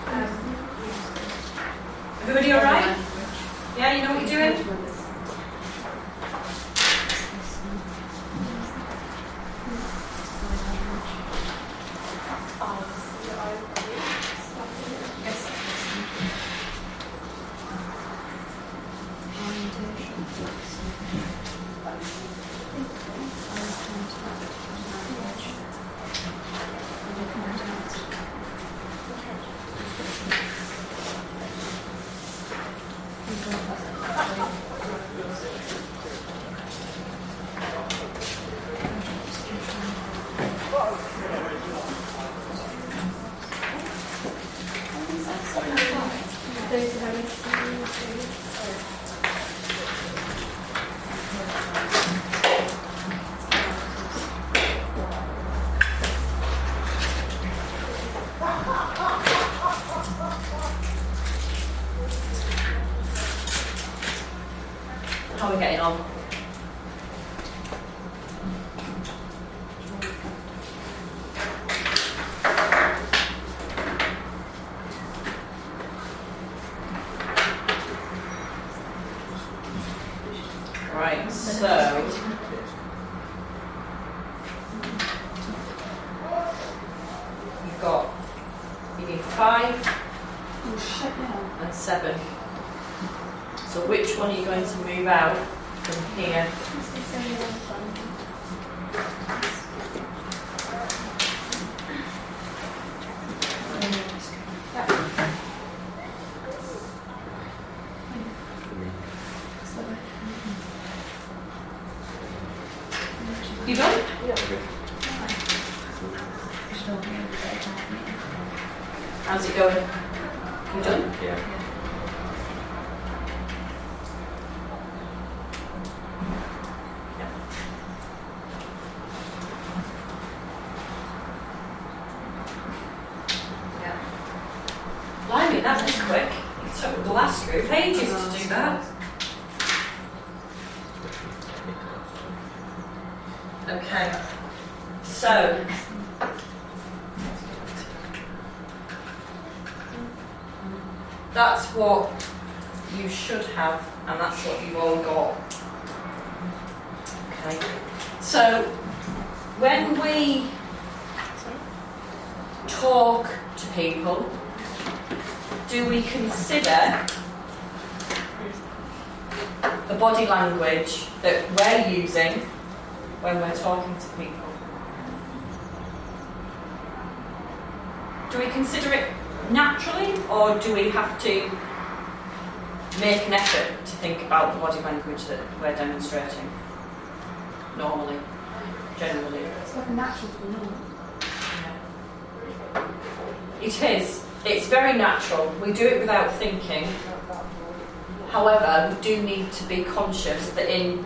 Um, Everybody alright? Yeah, you know what you're doing? Thinking. However, we do need to be conscious that in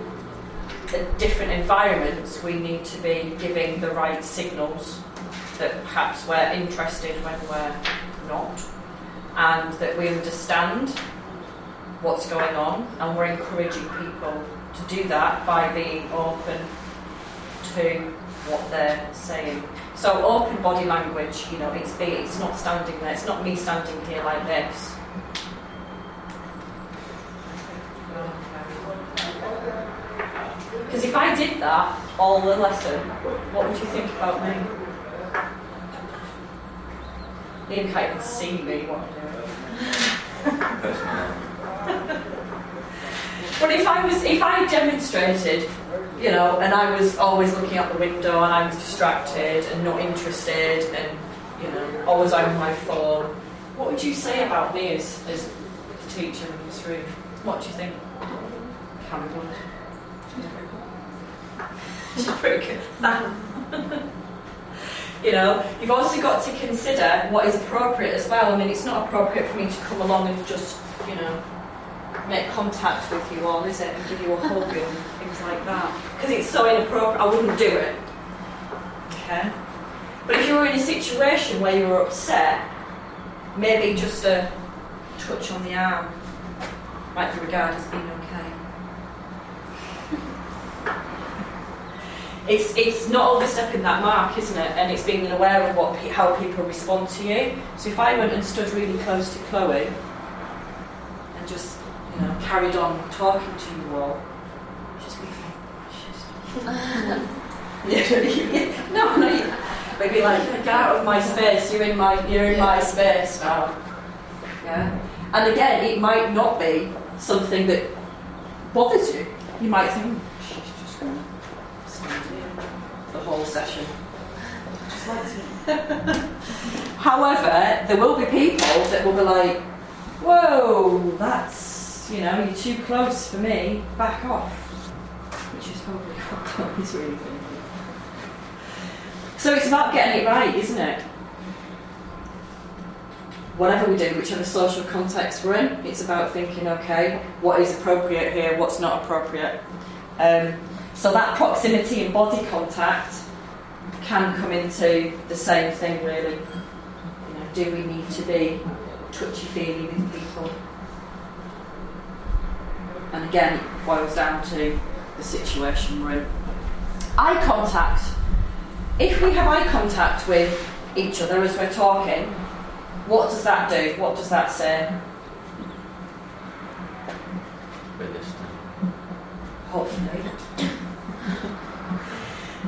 different environments we need to be giving the right signals that perhaps we're interested when we're not, and that we understand what's going on, and we're encouraging people to do that by being open to what they're saying. So open body language, you know, it's it's not standing there, it's not me standing here like this. Because if I did that all the lesson, what would you think about me? Liam can't even see me what I'm doing. But if I was, if I demonstrated, you know, and I was always looking out the window and I was distracted and not interested and, you know, always on my phone, what would you say about me as, as a teacher in this room? What do you think? Cameron. She's pretty good. you know, you've also got to consider what is appropriate as well. I mean, it's not appropriate for me to come along and just, you know, make contact with you all, is it? And give you a hug and things like that. Because it's so inappropriate, I wouldn't do it. Okay? But if you were in a situation where you were upset, maybe just a touch on the arm might be regarded as being okay. It's, it's not overstepping that mark, isn't it? And it's being aware of what how people respond to you. So if I went and stood really close to Chloe and just you know, carried on talking to you all. Just be yeah, no, no, maybe like get out of my space. You're in my, you're in my space now. Yeah, and again, it might not be something that bothers you. You might think she's just going to stand here the whole session. However, there will be people that will be like, "Whoa, that's you know, you're too close for me. Back off." Which is probably what Chloe's really thinking. So it's about getting it right, isn't it? Whatever we do, whichever social context we're in, it's about thinking, okay, what is appropriate here, what's not appropriate. Um, so that proximity and body contact can come into the same thing, really. You know, do we need to be touchy-feely with people? And again, it boils down to the situation we're in. Eye contact. If we have eye contact with each other as we're talking, what does that do? What does that say? Hopefully.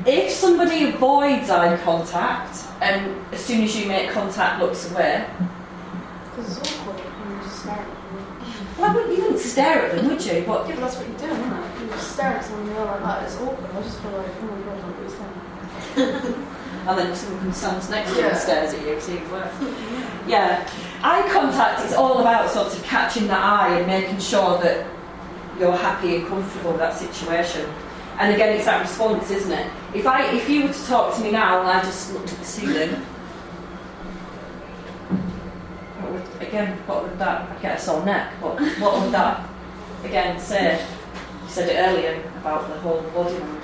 If somebody avoids eye contact and as soon as you make contact looks away, Because it's awkward and you just stare at them. well, wouldn't, you wouldn't stare at them, would you? But Yeah, but that's what you're doing, isn't it? You just stare at someone and you're like, that. It's awkward. I just feel like, oh my god, I'm staring. and then someone comes stands next to you Yeah. and stares at you, it's even worse. Yeah, eye contact is all about sort of catching the eye and making sure that you're happy and comfortable with that situation. And again, it's that response, isn't it? If I, if you were to talk to me now and I just looked at the ceiling, what would, again, what would that? I'd get a sore neck. But what would that again say? You said it earlier about the whole body language.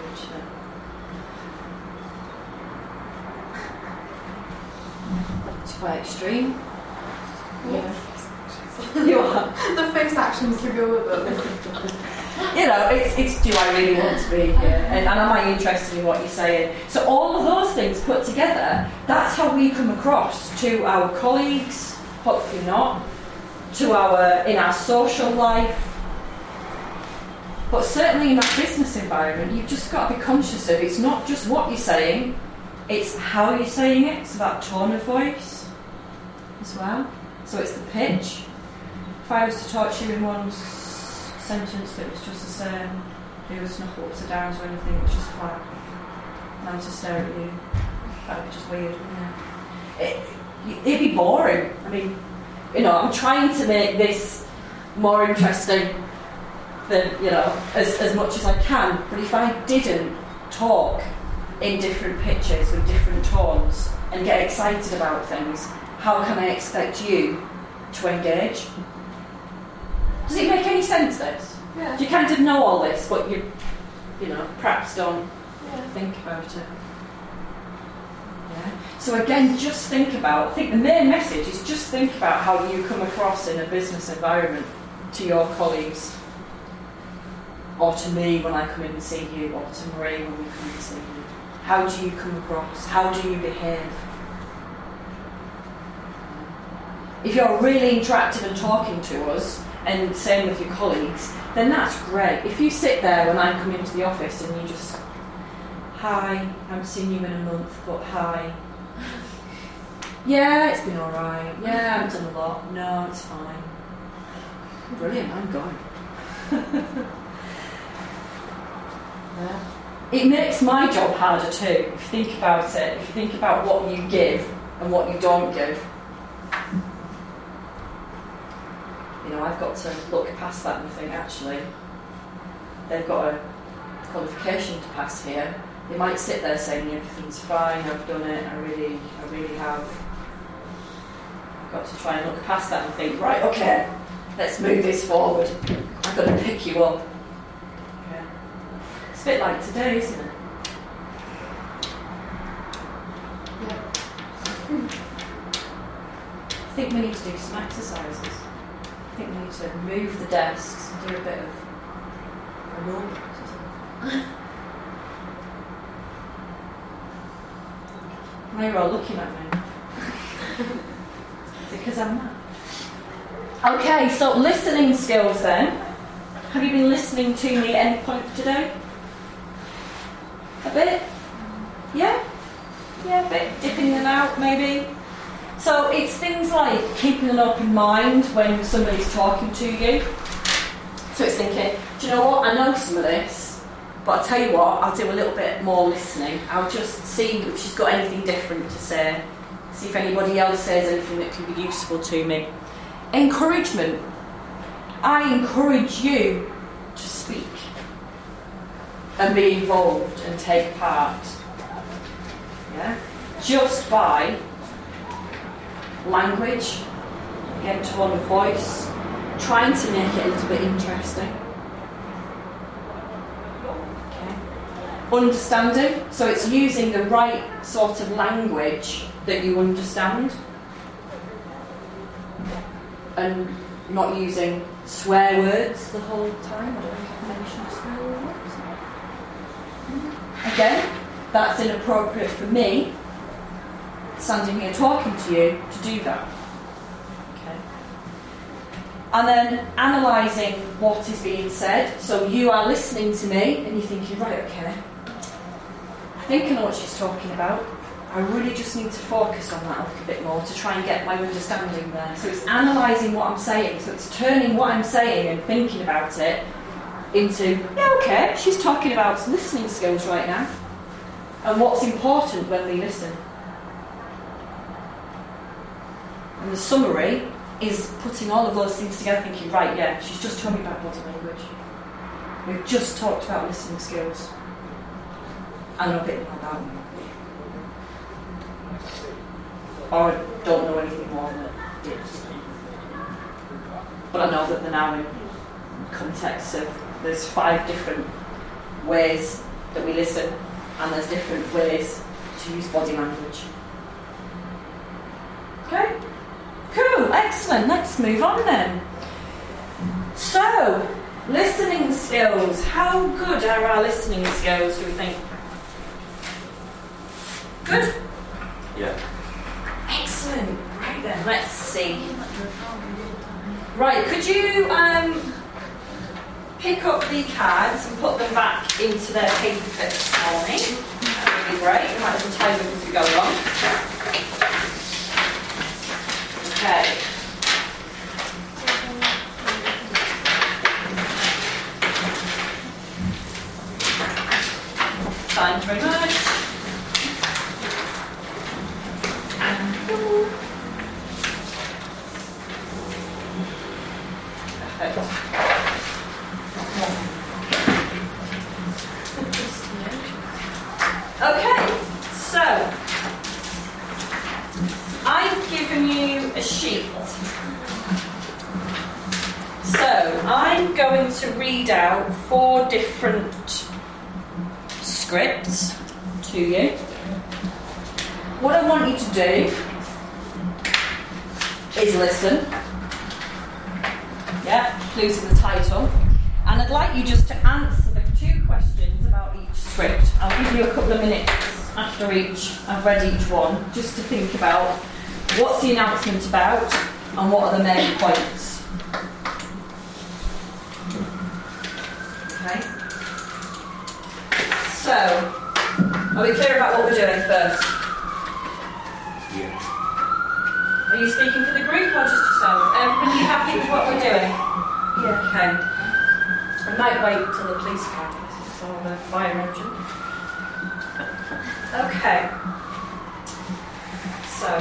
It's quite extreme. Yeah. You are. the face actions to go with it. you know, it's, it's do I really want to be here? And, and am I interested in what you're saying? So all of those things put together, that's how we come across to our colleagues, hopefully not, to our in our social life. But certainly in that business environment, you've just got to be conscious of it's not just what you're saying, it's how you're saying it, it's that tone of voice as well. So it's the pitch. If I was to talk to you in one sentence that was just the same, there was no ups or downs or anything, it was just flat. And I was to stare at you. That be just weird, it? It'd be boring. I mean, you know, I'm trying to make this more interesting than, you know, as, as much as I can. But if I didn't talk in different pitches with different tones and get excited about things, how can I expect you to engage? Does it make any sense, this? Yeah. You kind of know all this, but you, you know, perhaps don't Yeah. think about it. Yeah. So again, just think about. I think the main message is just think about how you come across in a business environment to your colleagues, or to me when I come in and see you, or to Marie when we come in and see you. How do you come across? How do you behave? If you're really interactive and talking to us, and same with your colleagues, then that's great. If you sit there when I come into the office and you just, hi, I haven't seen you in a month, but hi. Yeah, it's been alright. Yeah, I haven't done a lot. No, it's fine. Brilliant, I'm going. yeah. It makes my job harder too, if you think about it, if you think about what you give and what you don't give. Know, I've got to look past that and think, actually, they've got a qualification to pass here. They might sit there saying everything's fine, I've done it, I really, I really have. I've got to try and look past that and think, right, okay, let's move this forward. I've got to pick you up. Okay. It's a bit like today, isn't it? Yeah. I think we need to do some exercises. I think we need to move the desks and do a bit of aerobics or something. Now you're all looking at me. Because I'm mad? Okay, so listening skills then. Have you been listening to me at any point today? A bit? Yeah? Yeah, a bit dipping in and out maybe. So it's things like keeping an open mind when somebody's talking to you. So it's thinking, do you know what? I know some of this, but I'll tell you what, I'll do a little bit more listening. I'll just see if she's got anything different to say. See if anybody else says anything that can be useful to me. Encouragement. I encourage you to speak and be involved and take part. Yeah? Just by language, again, tone of voice, trying to make it a little bit interesting. Understanding, so it's using the right sort of language that you understand. And not using swear words the whole time. Again, that's inappropriate for me, standing here talking to you, to do that. Okay. And then analysing what is being said. So you are listening to me and you're thinking, right, okay, I think I know what she's talking about. I really just need to focus on that a little bit more to try and get my understanding there. So it's analysing what I'm saying, so it's turning what I'm saying and thinking about it into, yeah, okay, she's talking about listening skills right now and what's important when we listen. And the summary is putting all of those things together, thinking, right, yeah, she's just told me about body language. We've just talked about listening skills. I know a bit about them. Or I don't know anything more than it is. But I know that they're now in context of there's five different ways that we listen and there's different ways to use body language. Okay? Cool, excellent. Let's move on then. So, listening skills. How good are our listening skills, do we think? Good? Yeah. Excellent. Right then, let's see. Right, could you um, pick up the cards and put them back into their paper this morning? That would be great. We might as well tie them as we go along. Okay. Thank you very much. Perfect. Okay, so I've given you a sheet. So I'm going to read out four different scripts to you. What I want you to do is listen. Yeah, losing the title. And I'd like you just to answer the two questions about each script. I'll give you a couple of minutes after each, I've read each one, just to think about what's the announcement about and what are the main points. Okay? So, are we clear about what we're doing first? Yeah. Are you speaking for the group or just yourself? Um, Everybody happy with what we're doing? Yeah. Okay. I might wait till the police passes or the fire engine. Okay. So,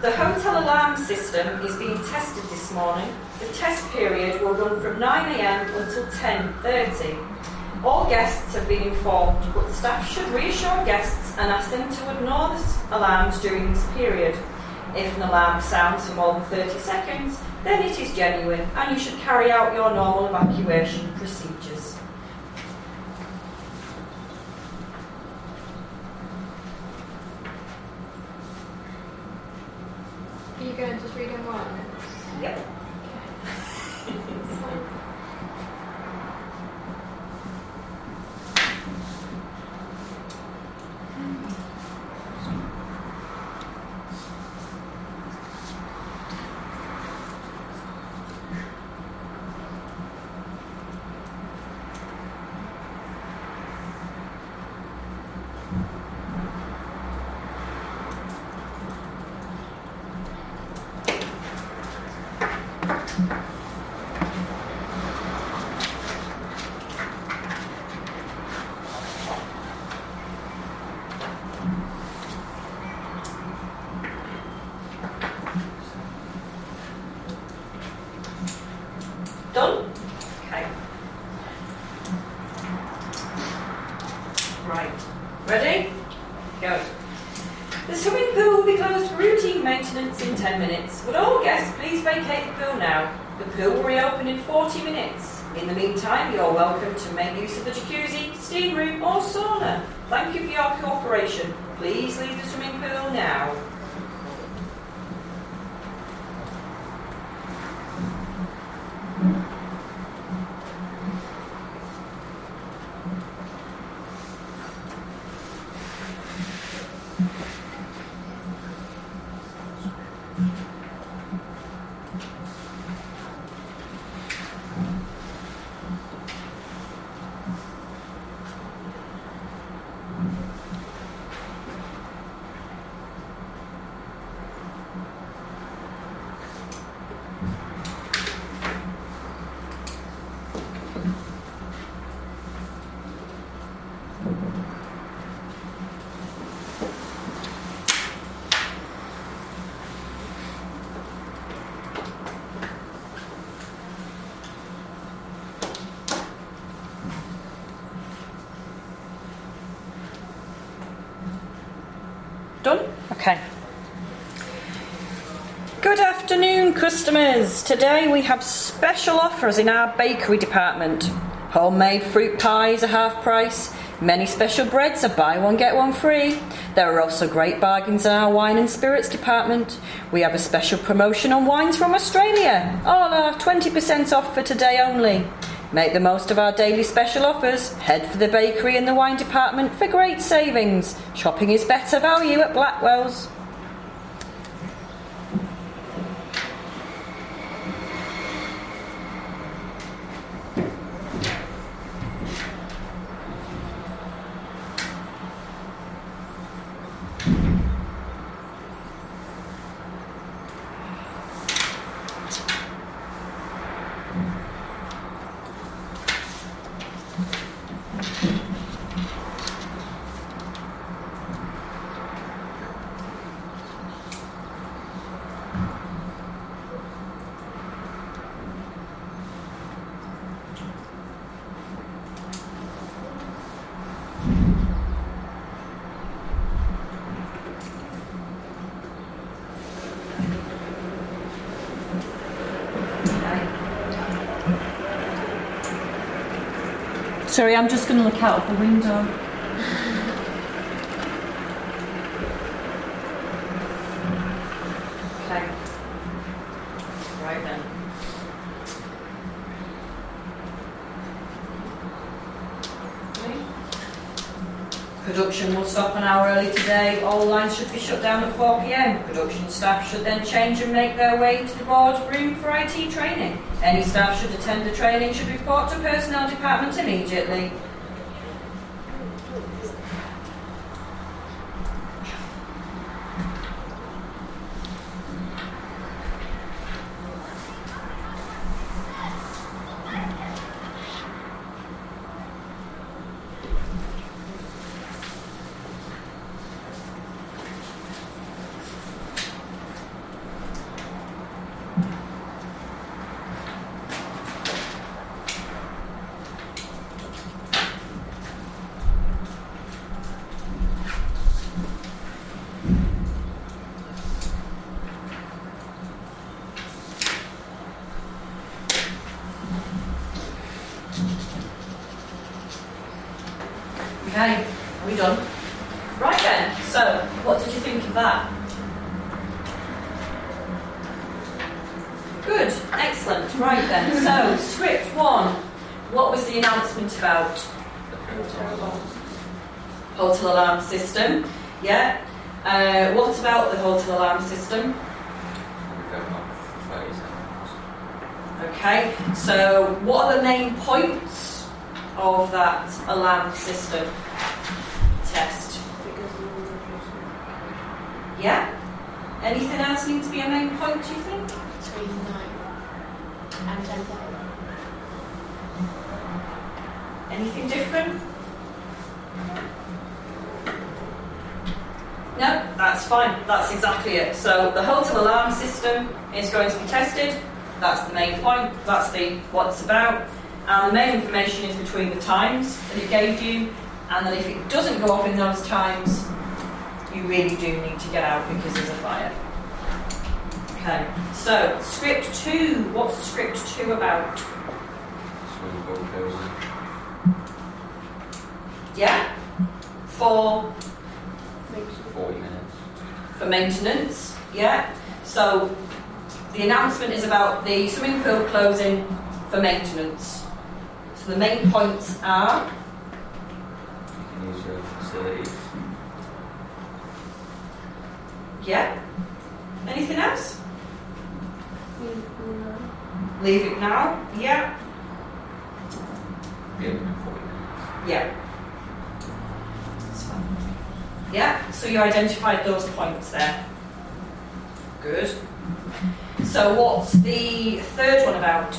the hotel alarm system is being tested this morning. The test period will run from 9am until 10.30. All guests have been informed, but staff should reassure guests and ask them to ignore the alarms during this period. If an alarm sounds for more than 30 seconds, then it is genuine and you should carry out your normal evacuation procedures. Are you going to just read in one? Yep. Done? Okay. Right. Ready? Go. The swimming pool will be closed for routine maintenance in 10 minutes. Would all guests please vacate the pool now? The pool will reopen in 40 minutes. In the meantime, you're welcome to make use of the jacuzzi, steam room, or sauna. Thank you for your cooperation. Please leave the swimming pool now. Okay. Good afternoon, customers. Today we have special offers in our bakery department. Homemade fruit pies are half price. Many special breads are buy one get one free. There are also great bargains in our wine and spirits department. We have a special promotion on wines from Australia. All are 20% off for today only. Make the most of our daily special offers. Head for the bakery and the wine department for great savings. Shopping is better value at Blackwell's. Sorry, I'm just going to look out of the window. Okay. Right then. Production will stop an hour early today. All lines should be shut down at 4 pm. Production staff should then change and make their way to the boardroom for IT training. Any staff should attend the training should report to personnel department immediately. Okay, are we done? Right then, so what did you think of that? Good, excellent. Right then, so script one. What was the announcement about? Hotel alarm system. Yeah. Uh, what about the hotel alarm system? We don't have 30 seconds. Okay, so what are the main points of that alarm system test? Yeah? Anything else need to be a main point, do you think? Between 9 and 10 Anything different? No, that's fine. That's exactly it. So the hotel alarm system is going to be tested. That's the main point. That's the what it's about. And the main information is between the times that it gave you. And then if it doesn't go off in those times, you really do need to get out because there's a fire. Okay. So script two. What's script two about? Swimming pool closing. Yeah. For 40 minutes. for maintenance. Yeah. So the announcement is about the swimming pool closing for maintenance. So the main points are You can use your facilities. yeah. Anything else? Leave it now. Yeah. Yeah, 40 minutes. Yeah. That's fine. Yeah. So you identified those points there. Good. So what's the third one about?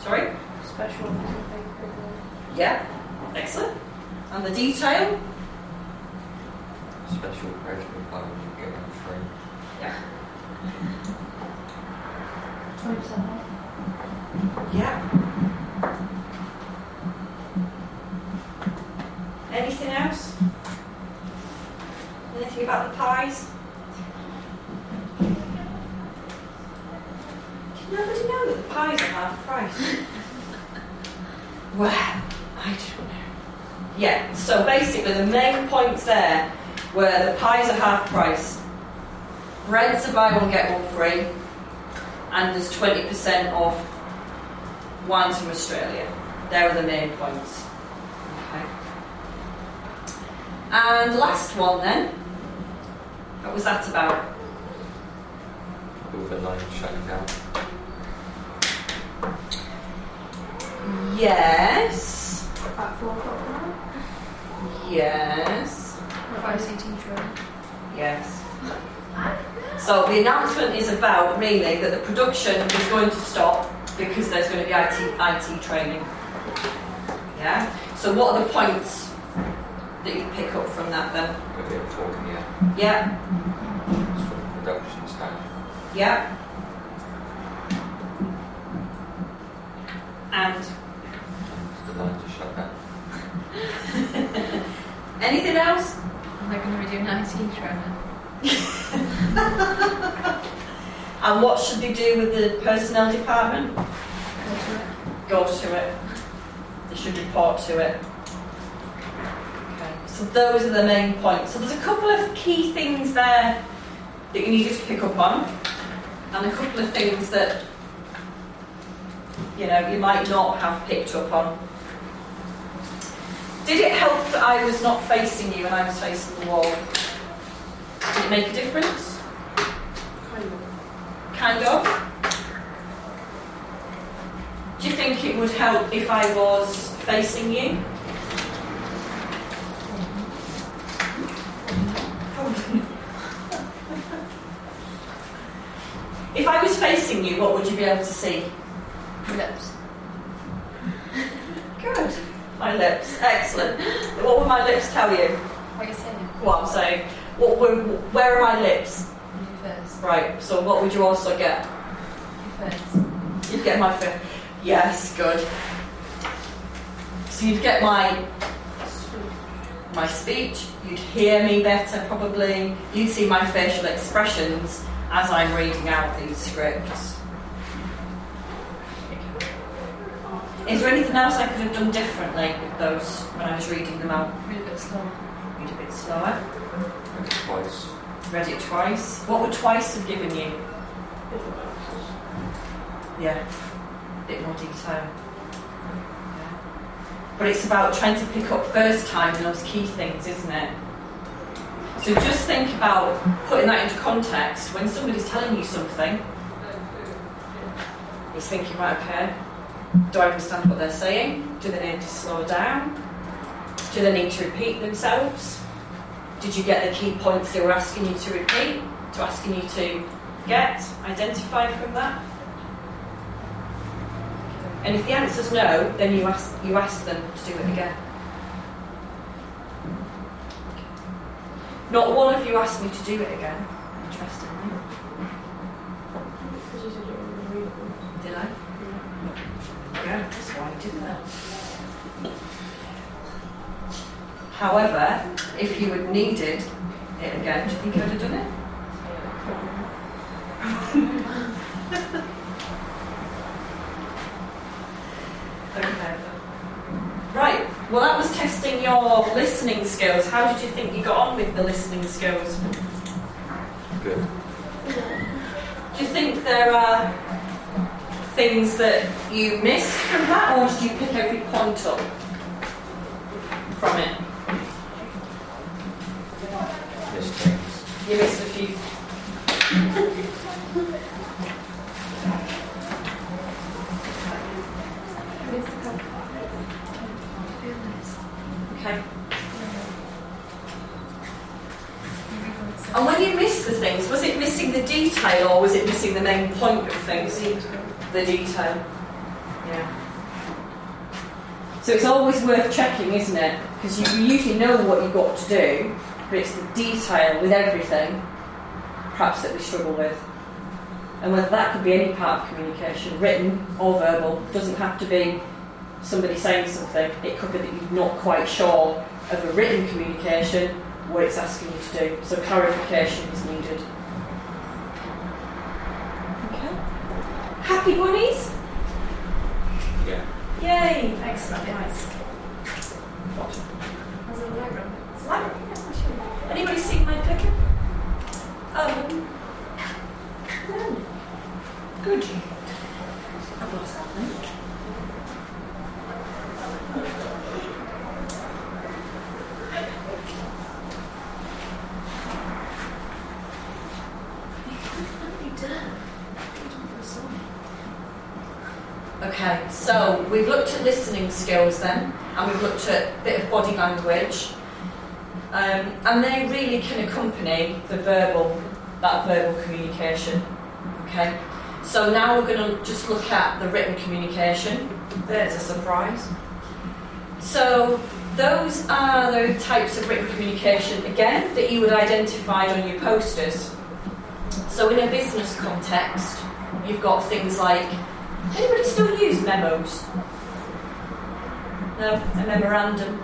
Sorry. Special Yeah. Excellent. And the detail? Special pressure part you get one free. Yeah. 20% off. Yeah. Anything else? pies? Nobody know that the pies are half price? well, I don't know. Yeah, so basically the main points there were the pies are half price, breads are buy one get one free, and there's 20% off wines from Australia. There are the main points. Okay. And last one then. What was that about? Overnight shutting down. Yes. At four o'clock now. Yes. What about ICT training? Yes. So the announcement is about really that the production is going to stop because there's going to be IT, IT training. Yeah. So what are the points that you pick up from that then? Maybe at four in the end. Yeah. It's for production staff. Yeah. And The lines are shut down. anything else? Am I going to be doing IT training? And what should they do with the personnel department? Go to it. Go to it. They should report to it. Okay. So those are the main points. So there's a couple of key things there that you needed to pick up on, and a couple of things that you know you might not have picked up on. Did it help that I was not facing you and I was facing the wall? Did it make a difference? Kind of. Kind of. Do you think it would help if I was facing you? if I was facing you, what would you be able to see? Lips. Good. My lips. Excellent. What would my lips tell you? What are you saying? What I'm saying. What were, where are my lips? Your face. Right. So what would you also get? Your face. You'd get my fa- Yes, good. So you'd get my my speech, you'd hear me better probably, you'd see my facial expressions as I'm reading out these scripts. Is there anything else I could have done differently with those when I was reading them out? Read a bit slower. Read a bit slower. Maybe twice. Read it twice. What would twice have given you? Yeah, a bit more detail. But it's about trying to pick up first time those key things, isn't it? So just think about putting that into context. When somebody's telling you something, he's thinking, right, okay, do I understand what they're saying? Do they need to slow down? Do they need to repeat themselves? Did you get the key points they were asking you to repeat? To asking you to get, identify from that? And if the answer's no, then you ask you ask them to do it again. Not one of you asked me to do it again, interestingly. Because you said you were going to read it. Did I? Yeah, that's why I did that. However, if you had needed it again, do you think I would have done it? Okay. Right. Well, that was testing your listening skills. How did you think you got on with the listening skills? Good. Do you think there are things that you missed from that, or did you pick every point up from it? Missed things. You missed a few. Okay. And when you missed the things, was it missing the detail or was it missing the main point of things? The detail. Yeah. So it's always worth checking, isn't it? Because you usually know what you've got to do, but it's the detail with everything, perhaps, that we struggle with. And whether that could be any part of communication, written or verbal, doesn't have to be somebody saying something. It could be that you're not quite sure of a written communication what it's asking you to do. So clarification is needed. Okay. Happy bunnies? Yeah. Yay! Excellent. Nice. As a diagram. It's like, yeah. Anybody seen my picture? Um. No. Good. I've lost that then. Okay, so we've looked at listening skills then, and we've looked at a bit of body language. Um, and they really can accompany the verbal, that verbal communication. Okay, so now we're going to just look at the written communication. There's a surprise. So those are the types of written communication again that you would identify on your posters. So in a business context, you've got things like anybody still use memos? No, a memorandum.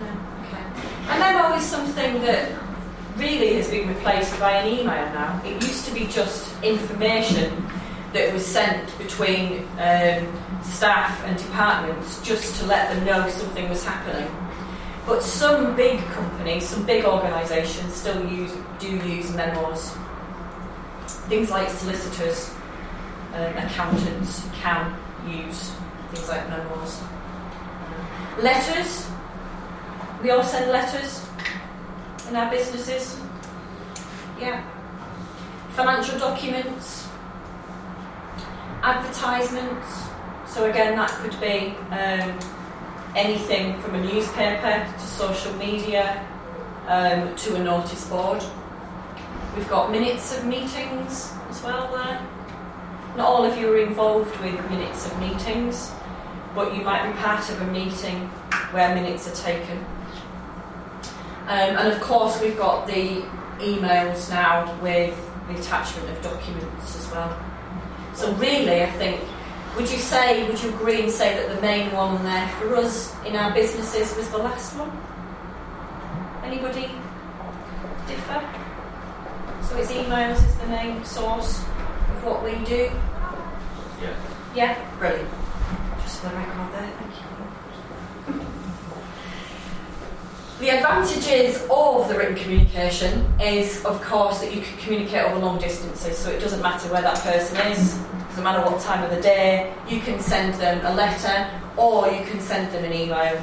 No, okay. A memo is something that really has been replaced by an email now. It used to be just information that was sent between um, staff and departments just to let them know something was happening. But some big companies, some big organisations still use do use memos. Things like solicitors, accountants can use things like memos. Letters. We all send letters in our businesses. Yeah. Financial documents. Advertisements. So again, that could be um, anything from a newspaper to social media um, to a notice board. We've got minutes of meetings as well there. Not all of you are involved with minutes of meetings, but you might be part of a meeting where minutes are taken. Um, and of course, we've got the emails now with the attachment of documents as well. So, really, I think, would you say, would you agree and say that the main one there for us in our businesses was the last one? Anybody differ? So, it's emails is the main source what we do? Yeah. Yeah, brilliant. Just for the record there, thank you. The advantages of the written communication is, of course, that you can communicate over long distances, so it doesn't matter where that person is, doesn't matter what time of the day, you can send them a letter or you can send them an email.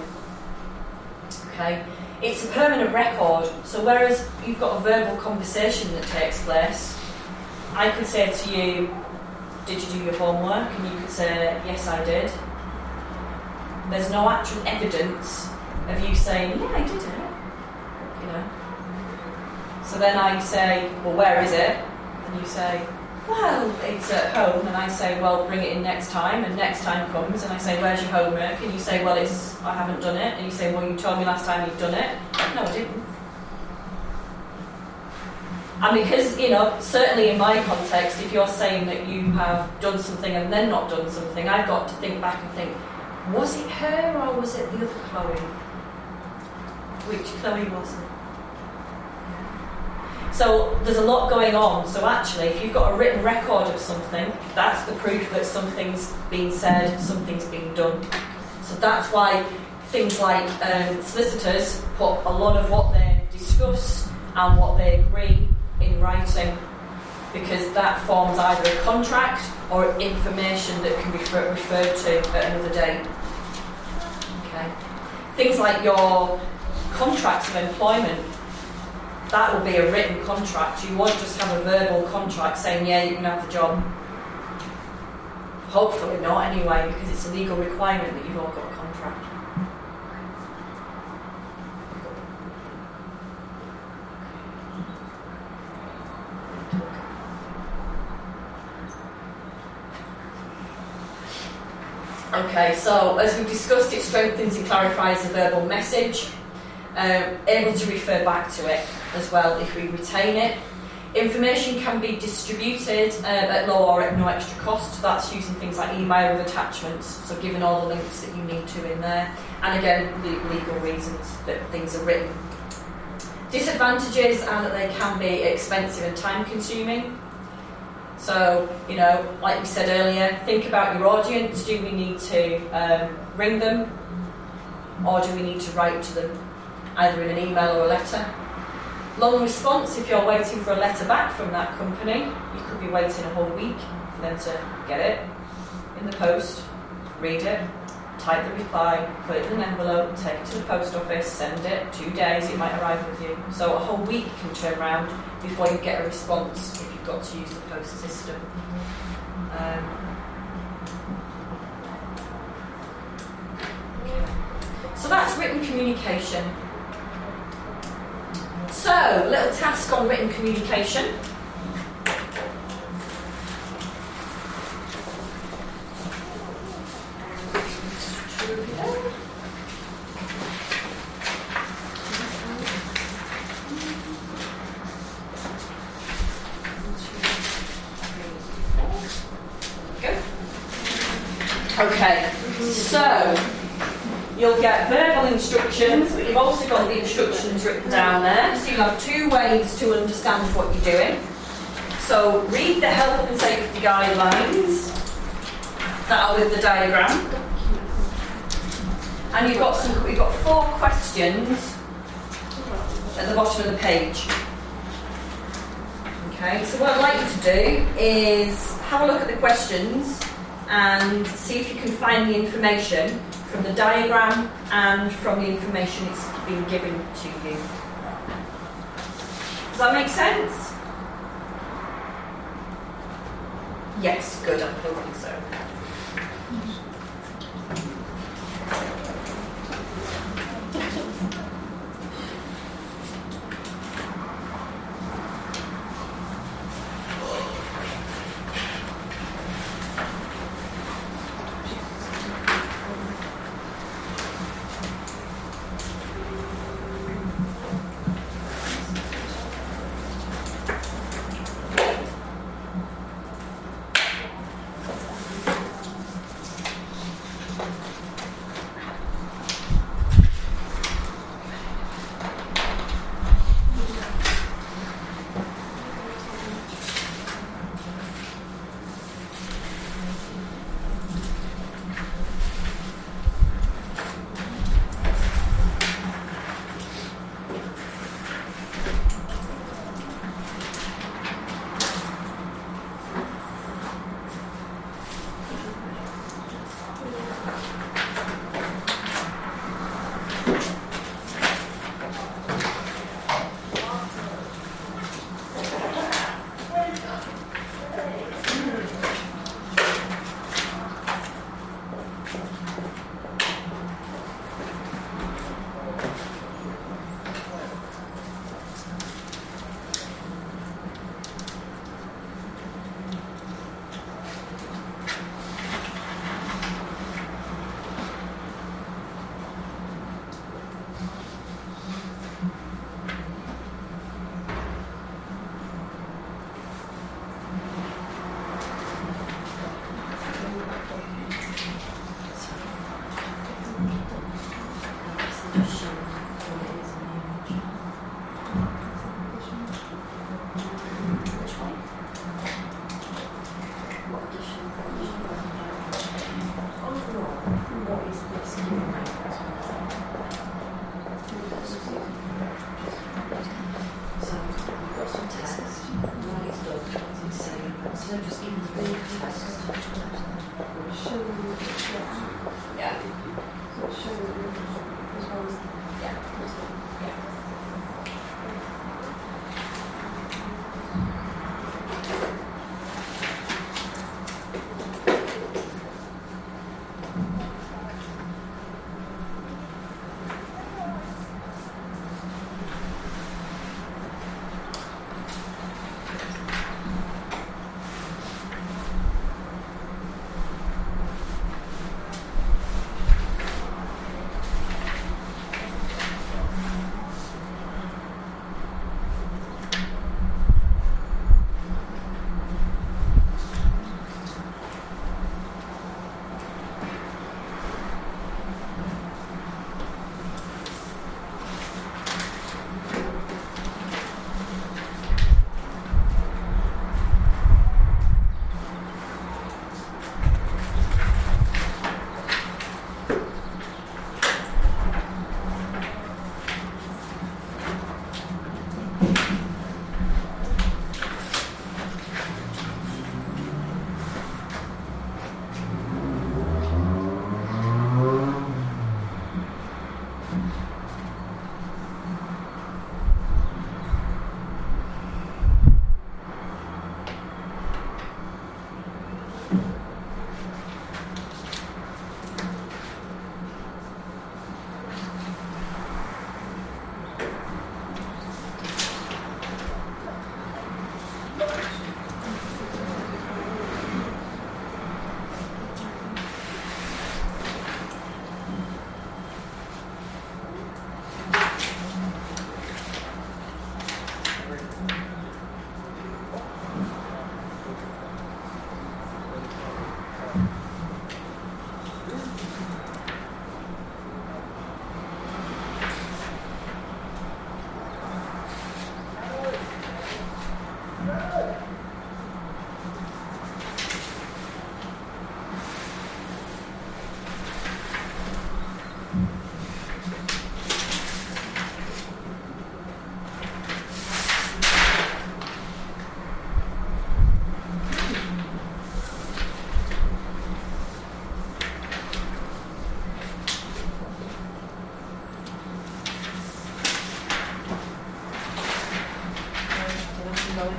Okay? It's a permanent record, so whereas you've got a verbal conversation that takes place, I could say to you, Did you do your homework? And you could say, Yes, I did. There's no actual evidence of you saying, Yeah, I did it. You know? So then I say, Well, where is it? And you say, Well, it's at home. And I say, Well, bring it in next time. And next time comes, and I say, Where's your homework? And you say, Well, it's I haven't done it. And you say, Well, you told me last time you'd done it. No, I didn't. And because, you know, certainly in my context, if you're saying that you have done something and then not done something, I've got to think back and think, was it her or was it the other Chloe? Which Chloe was it? So there's a lot going on. So actually, if you've got a written record of something, that's the proof that something's been said, something's been done. So that's why things like um, solicitors put a lot of what they discuss and what they agree in writing because that forms either a contract or information that can be refer- referred to at another date. Okay. Things like your contracts of employment, that will be a written contract. You won't just have a verbal contract saying, yeah, you can have the job. Hopefully not, anyway, because it's a legal requirement that you've all got a contract. Okay, so as we discussed, it strengthens and clarifies the verbal message, um, able to refer back to it as well if we retain it. Information can be distributed um, at low or at no extra cost. That's using things like email with attachments, so giving all the links that you need to in there. And again, le- legal reasons that things are written. Disadvantages are that they can be expensive and time consuming. So, you know, like we said earlier, think about your audience. Do we need to um, ring them or do we need to write to them either in an email or a letter? Long response if you're waiting for a letter back from that company. You could be waiting a whole week for them to get it in the post, read it, type the reply, put it in an envelope, take it to the post office, send it, two days it might arrive with you. So a whole week can turn around before you get a response if got to use the post system. Um, so that's written communication. So, little task on written communication. Okay, so you'll get verbal instructions, but you've also got the instructions written down there. So you'll have two ways to understand what you're doing. So read the health and safety guidelines that are with the diagram. And you've got some you've got four questions at the bottom of the page. Okay, so what I'd like you to do is have a look at the questions and see if you can find the information from the diagram and from the information it's been given to you. Does that make sense? Yes, good, I'm hoping so.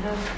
of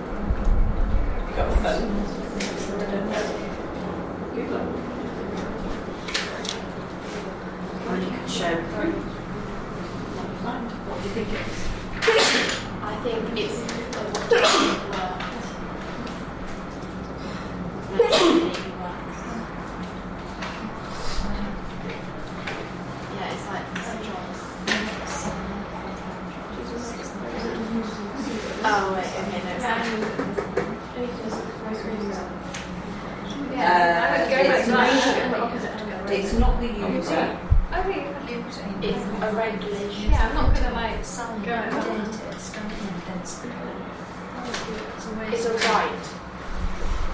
You got a phone? Google it. And you can share it. What do you think it is? I think it's a lot of work. Maybe works. Yeah, it's like St. John's. Oh, wait, okay, no, it's not. Uh, I would go it's back not- to It's not the user. I think it's a regulation. Yeah, I'm not gonna like Sound go and out. data, scanning and then scanning. It's a right.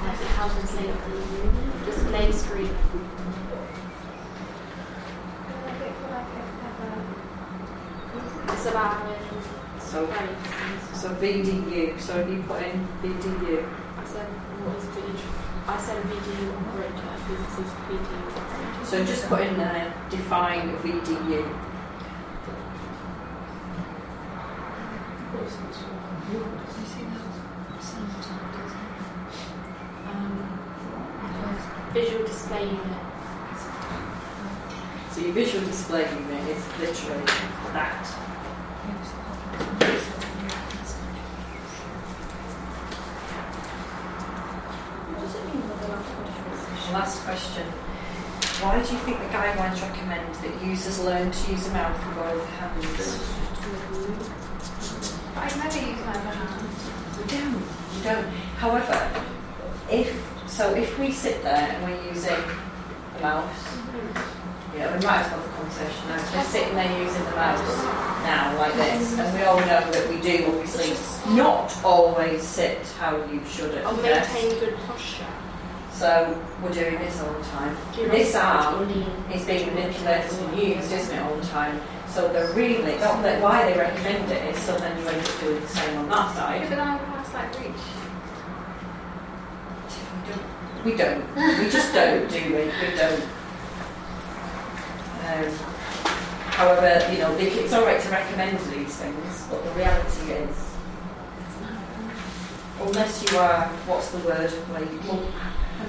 Like it health and safety. Display screen. It's allowing So, rights. so VDU. So have you put in VDU? I said, what is VDU? I said VDU operator, this is VDU operator. So just put in there, define VDU. Um, visual display unit. So your visual display unit is literally that. Last question. Why do you think the guidelines recommend that users learn to use a mouth with both hands? I've never use my other hand. We don't. We don't. However, if so, if we sit there and we're using the mouse, yeah, we might as well have a conversation now. So we're sitting there using the mouse now, like this, and we all know that we do obviously not always sit how you should at Or oh, desk. maintain good posture. So we're doing this all the time. This arm is being manipulated and used, isn't it, all the time? So they're really, not that why they recommend it is so then you end up doing the same on that Yeah, side. but would have like reach. We don't. We just don't, do we? We don't. Um, however, you know, it's all right to recommend these things, but the reality is, unless you are, what's the word? Like,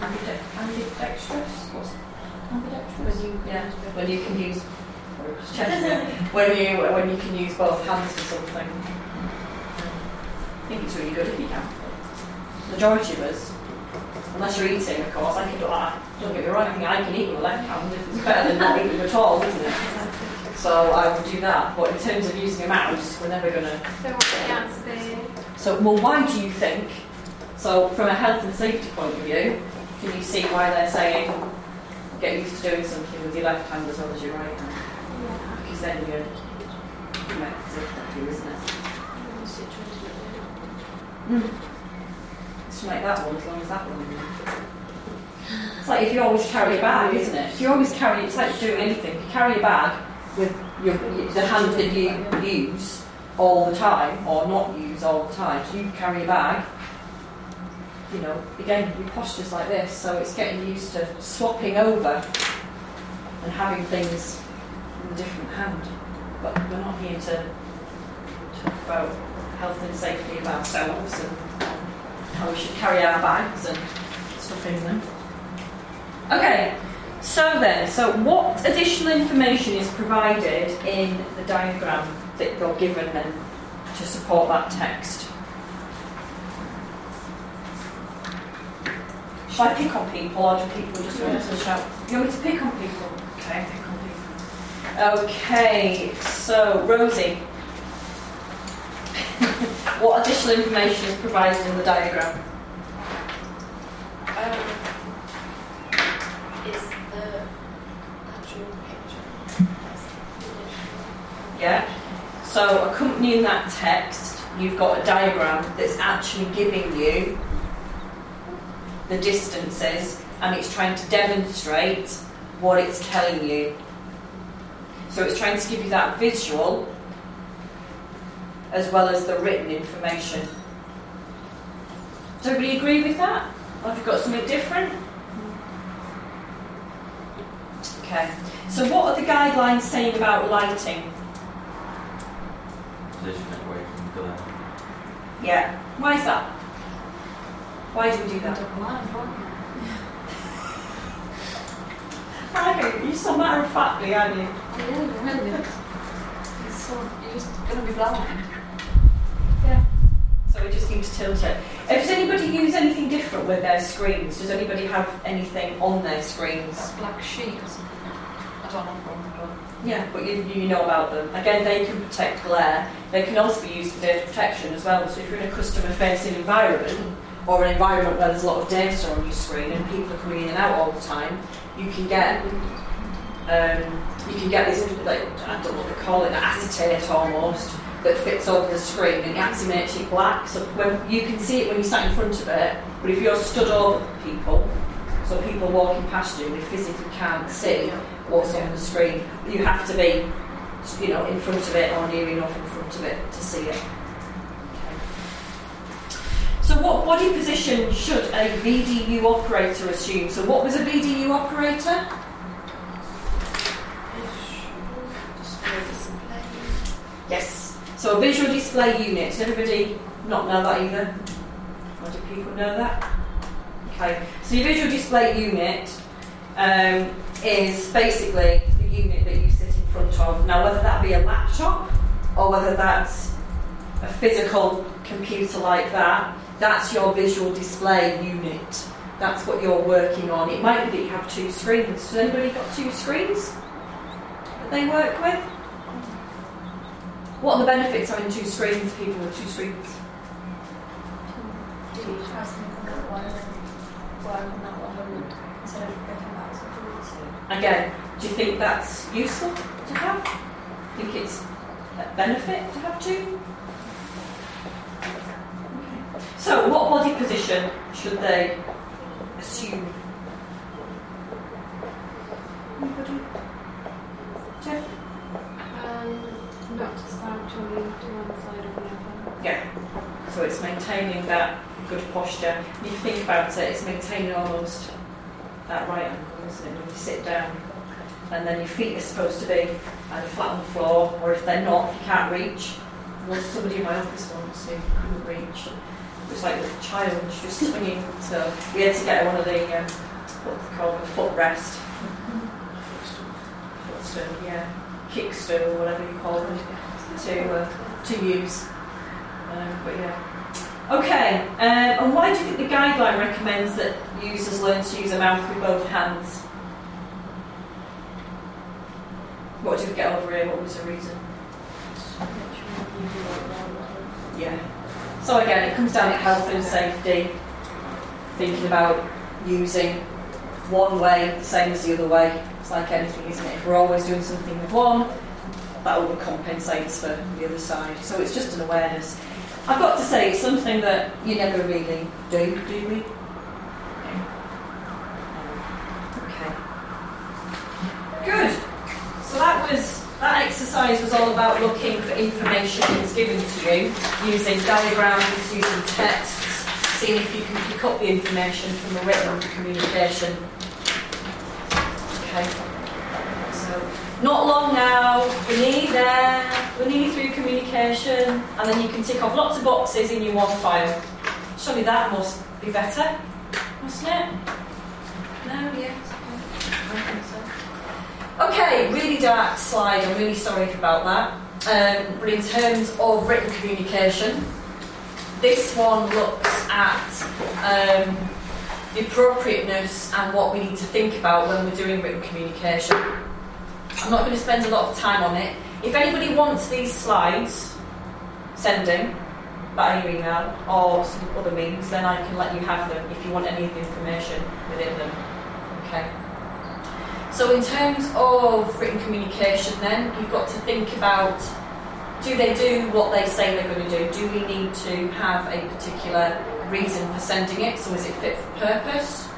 ambidextrous? What's ambidextrous? When you Yeah, when you can use when you when you can use both hands for something. I think it's really good if you can. Majority of us, unless you're eating, of course, I can do that. Don't get me wrong, I think I can eat with my left hand if it's better than not eating at all, isn't it? So I would do that. But in terms of using a mouse, we're never gonna. So what the answer? So well, why do you think? So from a health and safety point of view, can you see why they're saying get used to doing something with your left hand as well as your right hand? Because then you're it's exactly, isn't it? Just make that one as long as that one. It's like if you always carry a bag, isn't it? If you always carry, it's like doing anything. If you carry a bag with your, the hand that you use all the time, or not use all the time, so you carry a bag, you know, again, your posture's like this, so it's getting used to swapping over and having things in a different hand. But we're not here to talk about health and safety of ourselves and how we should carry our bags and stuff in them. Okay, so then, so what additional information is provided in the diagram that you're given then to support that text? Shall I pick on people or do people just want to shout? You want me to pick on people? Okay, pick on people. Okay, so Rosie. what additional information is provided in the diagram? Um, is the actual picture. That's the initial. Yeah. So accompanying that text, you've got a diagram that's actually giving you the distances and it's trying to demonstrate what it's telling you. So it's trying to give you that visual as well as the written information. Does everybody agree with that? Or have you got something different? Okay. So what are the guidelines saying about lighting? Position it away from the glare. Yeah. Why is that? Why do we do that? Okay, you're so matter of factly, aren't you? Yeah, really. So, you're just going to be blind. Yeah. So we just need to tilt it. If does anybody use anything different with their screens? Does anybody have anything on their screens? That black sheet or something. I don't know Yeah, but you, you know about them. Again, they can protect glare. They can also be used for data protection as well. So if you're in a customer-facing environment or an environment where there's a lot of data on your screen and people are coming in and out all the time, you can get um, you can get this like I don't know what they call it, acetate almost that fits over the screen and it actually makes it black. So when you can see it when you sat in front of it, but if you're stood over people, so people walking past you, they physically can't see what's on the screen. You have to be, you know, in front of it or near enough in front of it to see it. So what body position should a VDU operator assume? So what was a VDU operator? Yes. So a visual display unit. Does everybody not know that either? Or do people know that? Okay. So your visual display unit um, is basically the unit that you sit in front of. Now, whether that be a laptop or whether that's a physical computer like that, that's your visual display unit. That's what you're working on. It might be that you have two screens. Has anybody got two screens that they work with? What are the benefits of having two screens, people with two screens? Do you try something on that one and then work on that one instead of breaking back to the Again, do you think that's useful to have? think it's a benefit to have two? Okay. So, what body position should they assume? Anybody? Jeff? Um, not to slouch on the one side or the other. Yeah. So it's maintaining that good posture. If you think about it, it's maintaining almost that right angle, isn't it? When you sit down, and then your feet are supposed to be either flat on the floor, or if they're not, if you can't reach. There was somebody in my office once who couldn't reach. It was like a child, she was swinging. So we had to get one of the um, what they call a footrest. Footstool, yeah, kickstool, whatever you call them, to uh, to use. Um, but yeah. Okay, um, and why do you think the guideline recommends that users learn to use a mouse with both hands? What did we get over here? What was the reason? Yeah. So again, it comes down to health and safety, thinking about using one way the same as the other way. It's like anything, isn't it? If we're always doing something with one, that overcompensates for the other side. So it's just an awareness. I've got to say, it's something that you never really do, do we? Okay. Good. So that was that exercise was all about looking for information that's given to you using diagrams, using texts, seeing if you can pick up the information from a written communication. Okay. So not long now, we're nearly there, we're nearly through communication, and then you can tick off lots of boxes in your OneFile. Surely that must be better, mustn't it? No, yes. I think so. Okay, really dark slide, I'm really sorry about that. Um, but in terms of written communication, this one looks at um, the appropriateness and what we need to think about when we're doing written communication. I'm not going to spend a lot of time on it. If anybody wants these slides, sending by email or some other means, then I can let you have them if you want any of the information within them. Okay. So in terms of written communication then, you've got to think about do they do what they say they're going to do? Do we need to have a particular reason for sending it? So is it fit for purpose?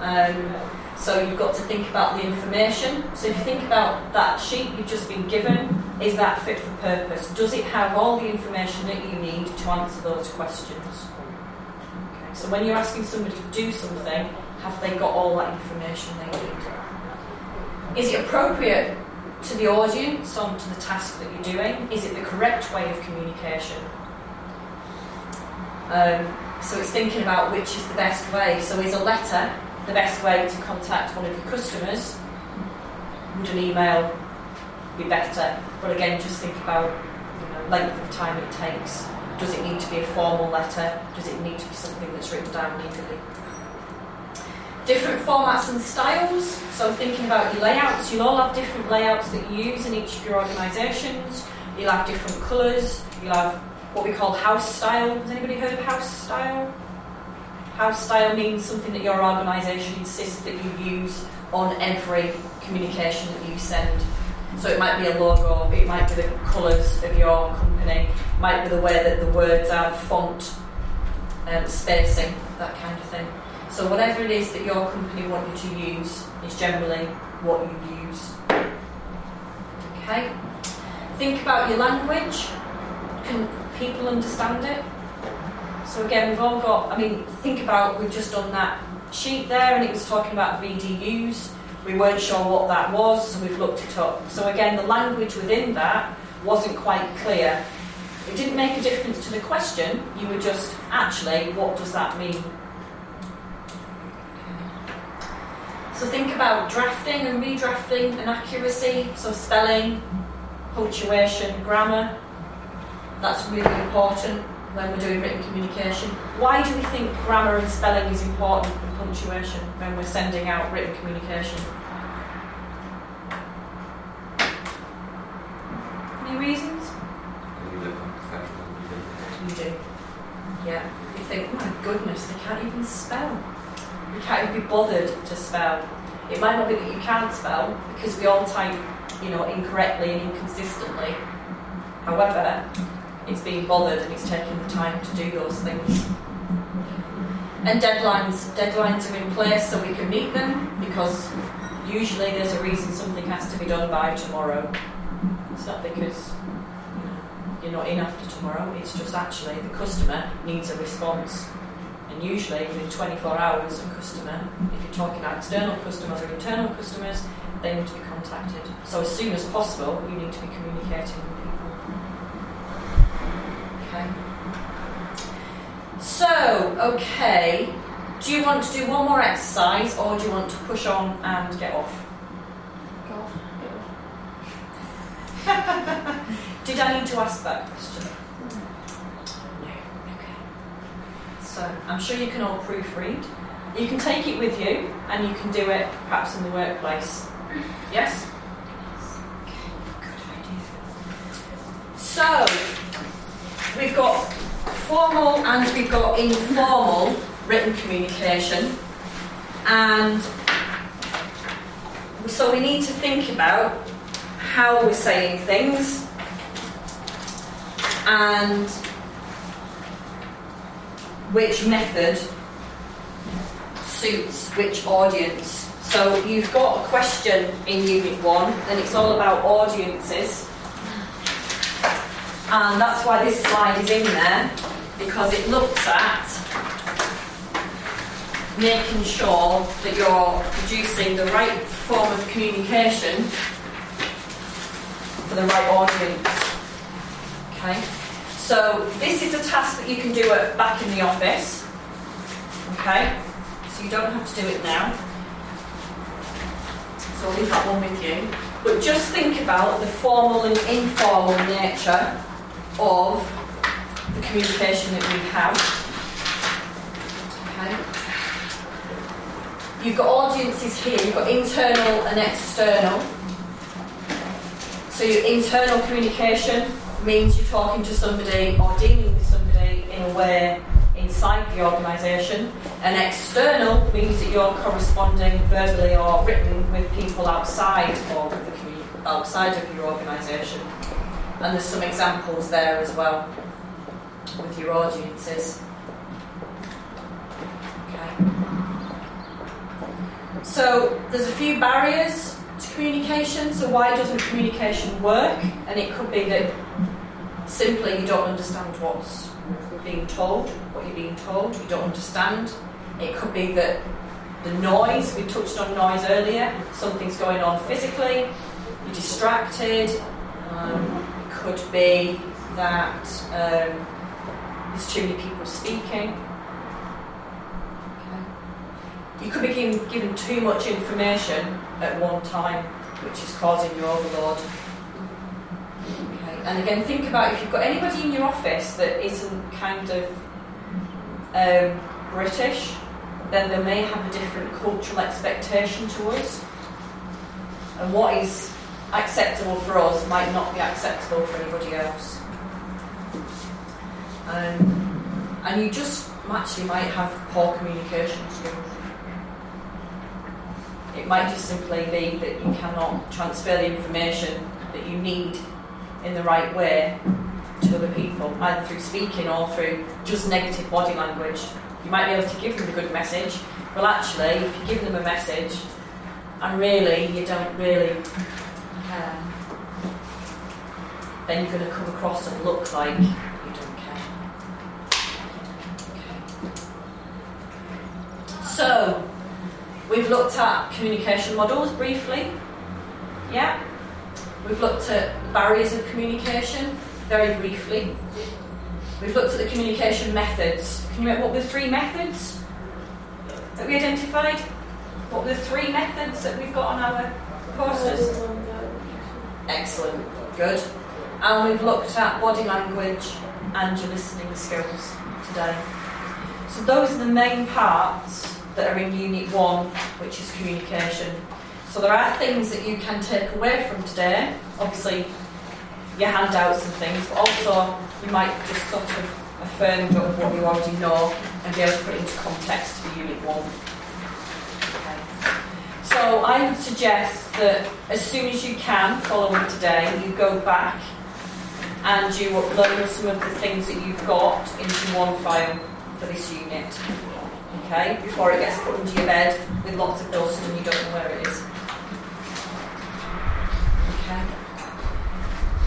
Um, so you've got to think about the information. So if you think about that sheet you've just been given, is that fit for purpose? Does it have all the information that you need to answer those questions? Okay. So when you're asking somebody to do something, have they got all that information they need? Is it appropriate to the audience on to the task that you're doing? Is it the correct way of communication? Um, so it's thinking about which is the best way. So is a letter the best way to contact one of your customers? Would an email be better? But again, just think about you know, length of time it takes. Does it need to be a formal letter? Does it need to be something that's written down legally? Different formats and styles. So thinking about your layouts, you'll all have different layouts that you use in each of your organisations. You'll have different colours. You'll have what we call house style. Has anybody heard of house style? House style means something that your organisation insists that you use on every communication that you send. So it might be a logo, it might be the colours of your company, it might be the way that the words are, font, um, spacing, that kind of thing. So whatever it is that your company want you to use is generally what you use. Okay. Think about your language. Can people understand it? So again, we've all got. I mean, think about we've just done that sheet there, and it was talking about VDUs. We weren't sure what that was, so we've looked it up. So again, the language within that wasn't quite clear. It didn't make a difference to the question. You were just actually, what does that mean? So think about drafting and redrafting and accuracy, so spelling, punctuation, grammar. That's really important when we're doing written communication. Why do we think grammar and spelling is important and punctuation when we're sending out written communication? Any reasons? You do. Yeah. You think, oh my goodness, they can't even spell. You can't even be bothered to spell. It might not be that you can't spell because we all type, you know, incorrectly and inconsistently. However, it's being bothered and it's taking the time to do those things. And deadlines, deadlines are in place so we can meet them because usually there's a reason something has to be done by tomorrow. It's not because you're not in after tomorrow, it's just actually the customer needs a response. And usually within 24 hours, a customer, if you're talking about external customers or internal customers, they need to be contacted. So as soon as possible, you need to be communicating with people. Okay. So, okay. Do you want to do one more exercise or do you want to push on and get off? Go off. Did I need to ask that question? No. Okay. So I'm sure you can all proofread. You can take it with you and you can do it perhaps in the workplace. Yes? Okay, good idea. So we've got formal and we've got informal written communication. And so we need to think about how we're saying things and which method suits which audience. So you've got a question in Unit 1, and it's all about audiences. And that's why this slide is in there, because it looks at making sure that you're producing the right form of communication for the right audience. Okay? So this is a task that you can do at, back in the office. Okay? So you don't have to do it now. So I'll leave that one with you. But just think about the formal and informal nature of the communication that we have. Okay? You've got audiences here, you've got internal and external. So your internal communication means you're talking to somebody or dealing with somebody in a way inside the organisation. And external means that you're corresponding verbally or written with people outside of the community, outside of your organisation. And there's some examples there as well with your audiences. Okay. So there's a few barriers to communication. So why doesn't communication work? And it could be that simply you don't understand what's being told, what you're being told, you don't understand. It could be that the noise, we touched on noise earlier, something's going on physically, you're distracted. Um, it could be that um, there's too many people speaking. Okay. You could be given, too much information at one time, which is causing you overload. And again, think about if you've got anybody in your office that isn't kind of um, British, then they may have a different cultural expectation to us. And what is acceptable for us might not be acceptable for anybody else. Um, and you just actually might have poor communication skills. It might just simply be that you cannot transfer the information that you need in the right way to other people, either through speaking or through just negative body language. You might be able to give them a good message, well, actually, if you give them a message and really you don't really care, then you're going to come across and look like you don't care. Okay. So, we've looked at communication models briefly. Yeah? We've looked at barriers of communication very briefly. We've looked at the communication methods. Can you remember what were the three methods that we identified? What were the three methods that we've got on our posters? Excellent, good. And we've looked at body language and your listening skills today. So those are the main parts that are in Unit 1, which is communication. So there are things that you can take away from today. Obviously, your handouts and things, but also you might just sort of affirm what you already know and be able to put it into context for Unit 1. Okay. So I would suggest that as soon as you can, following today, you go back and you upload some of the things that you've got into OneFile for this unit. Okay, before it gets put into your bed with lots of dust and you don't know where it is.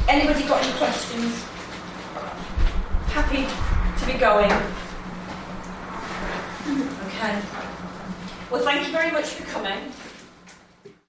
Anybody got any questions? Happy to be going? Okay. Well, thank you very much for coming.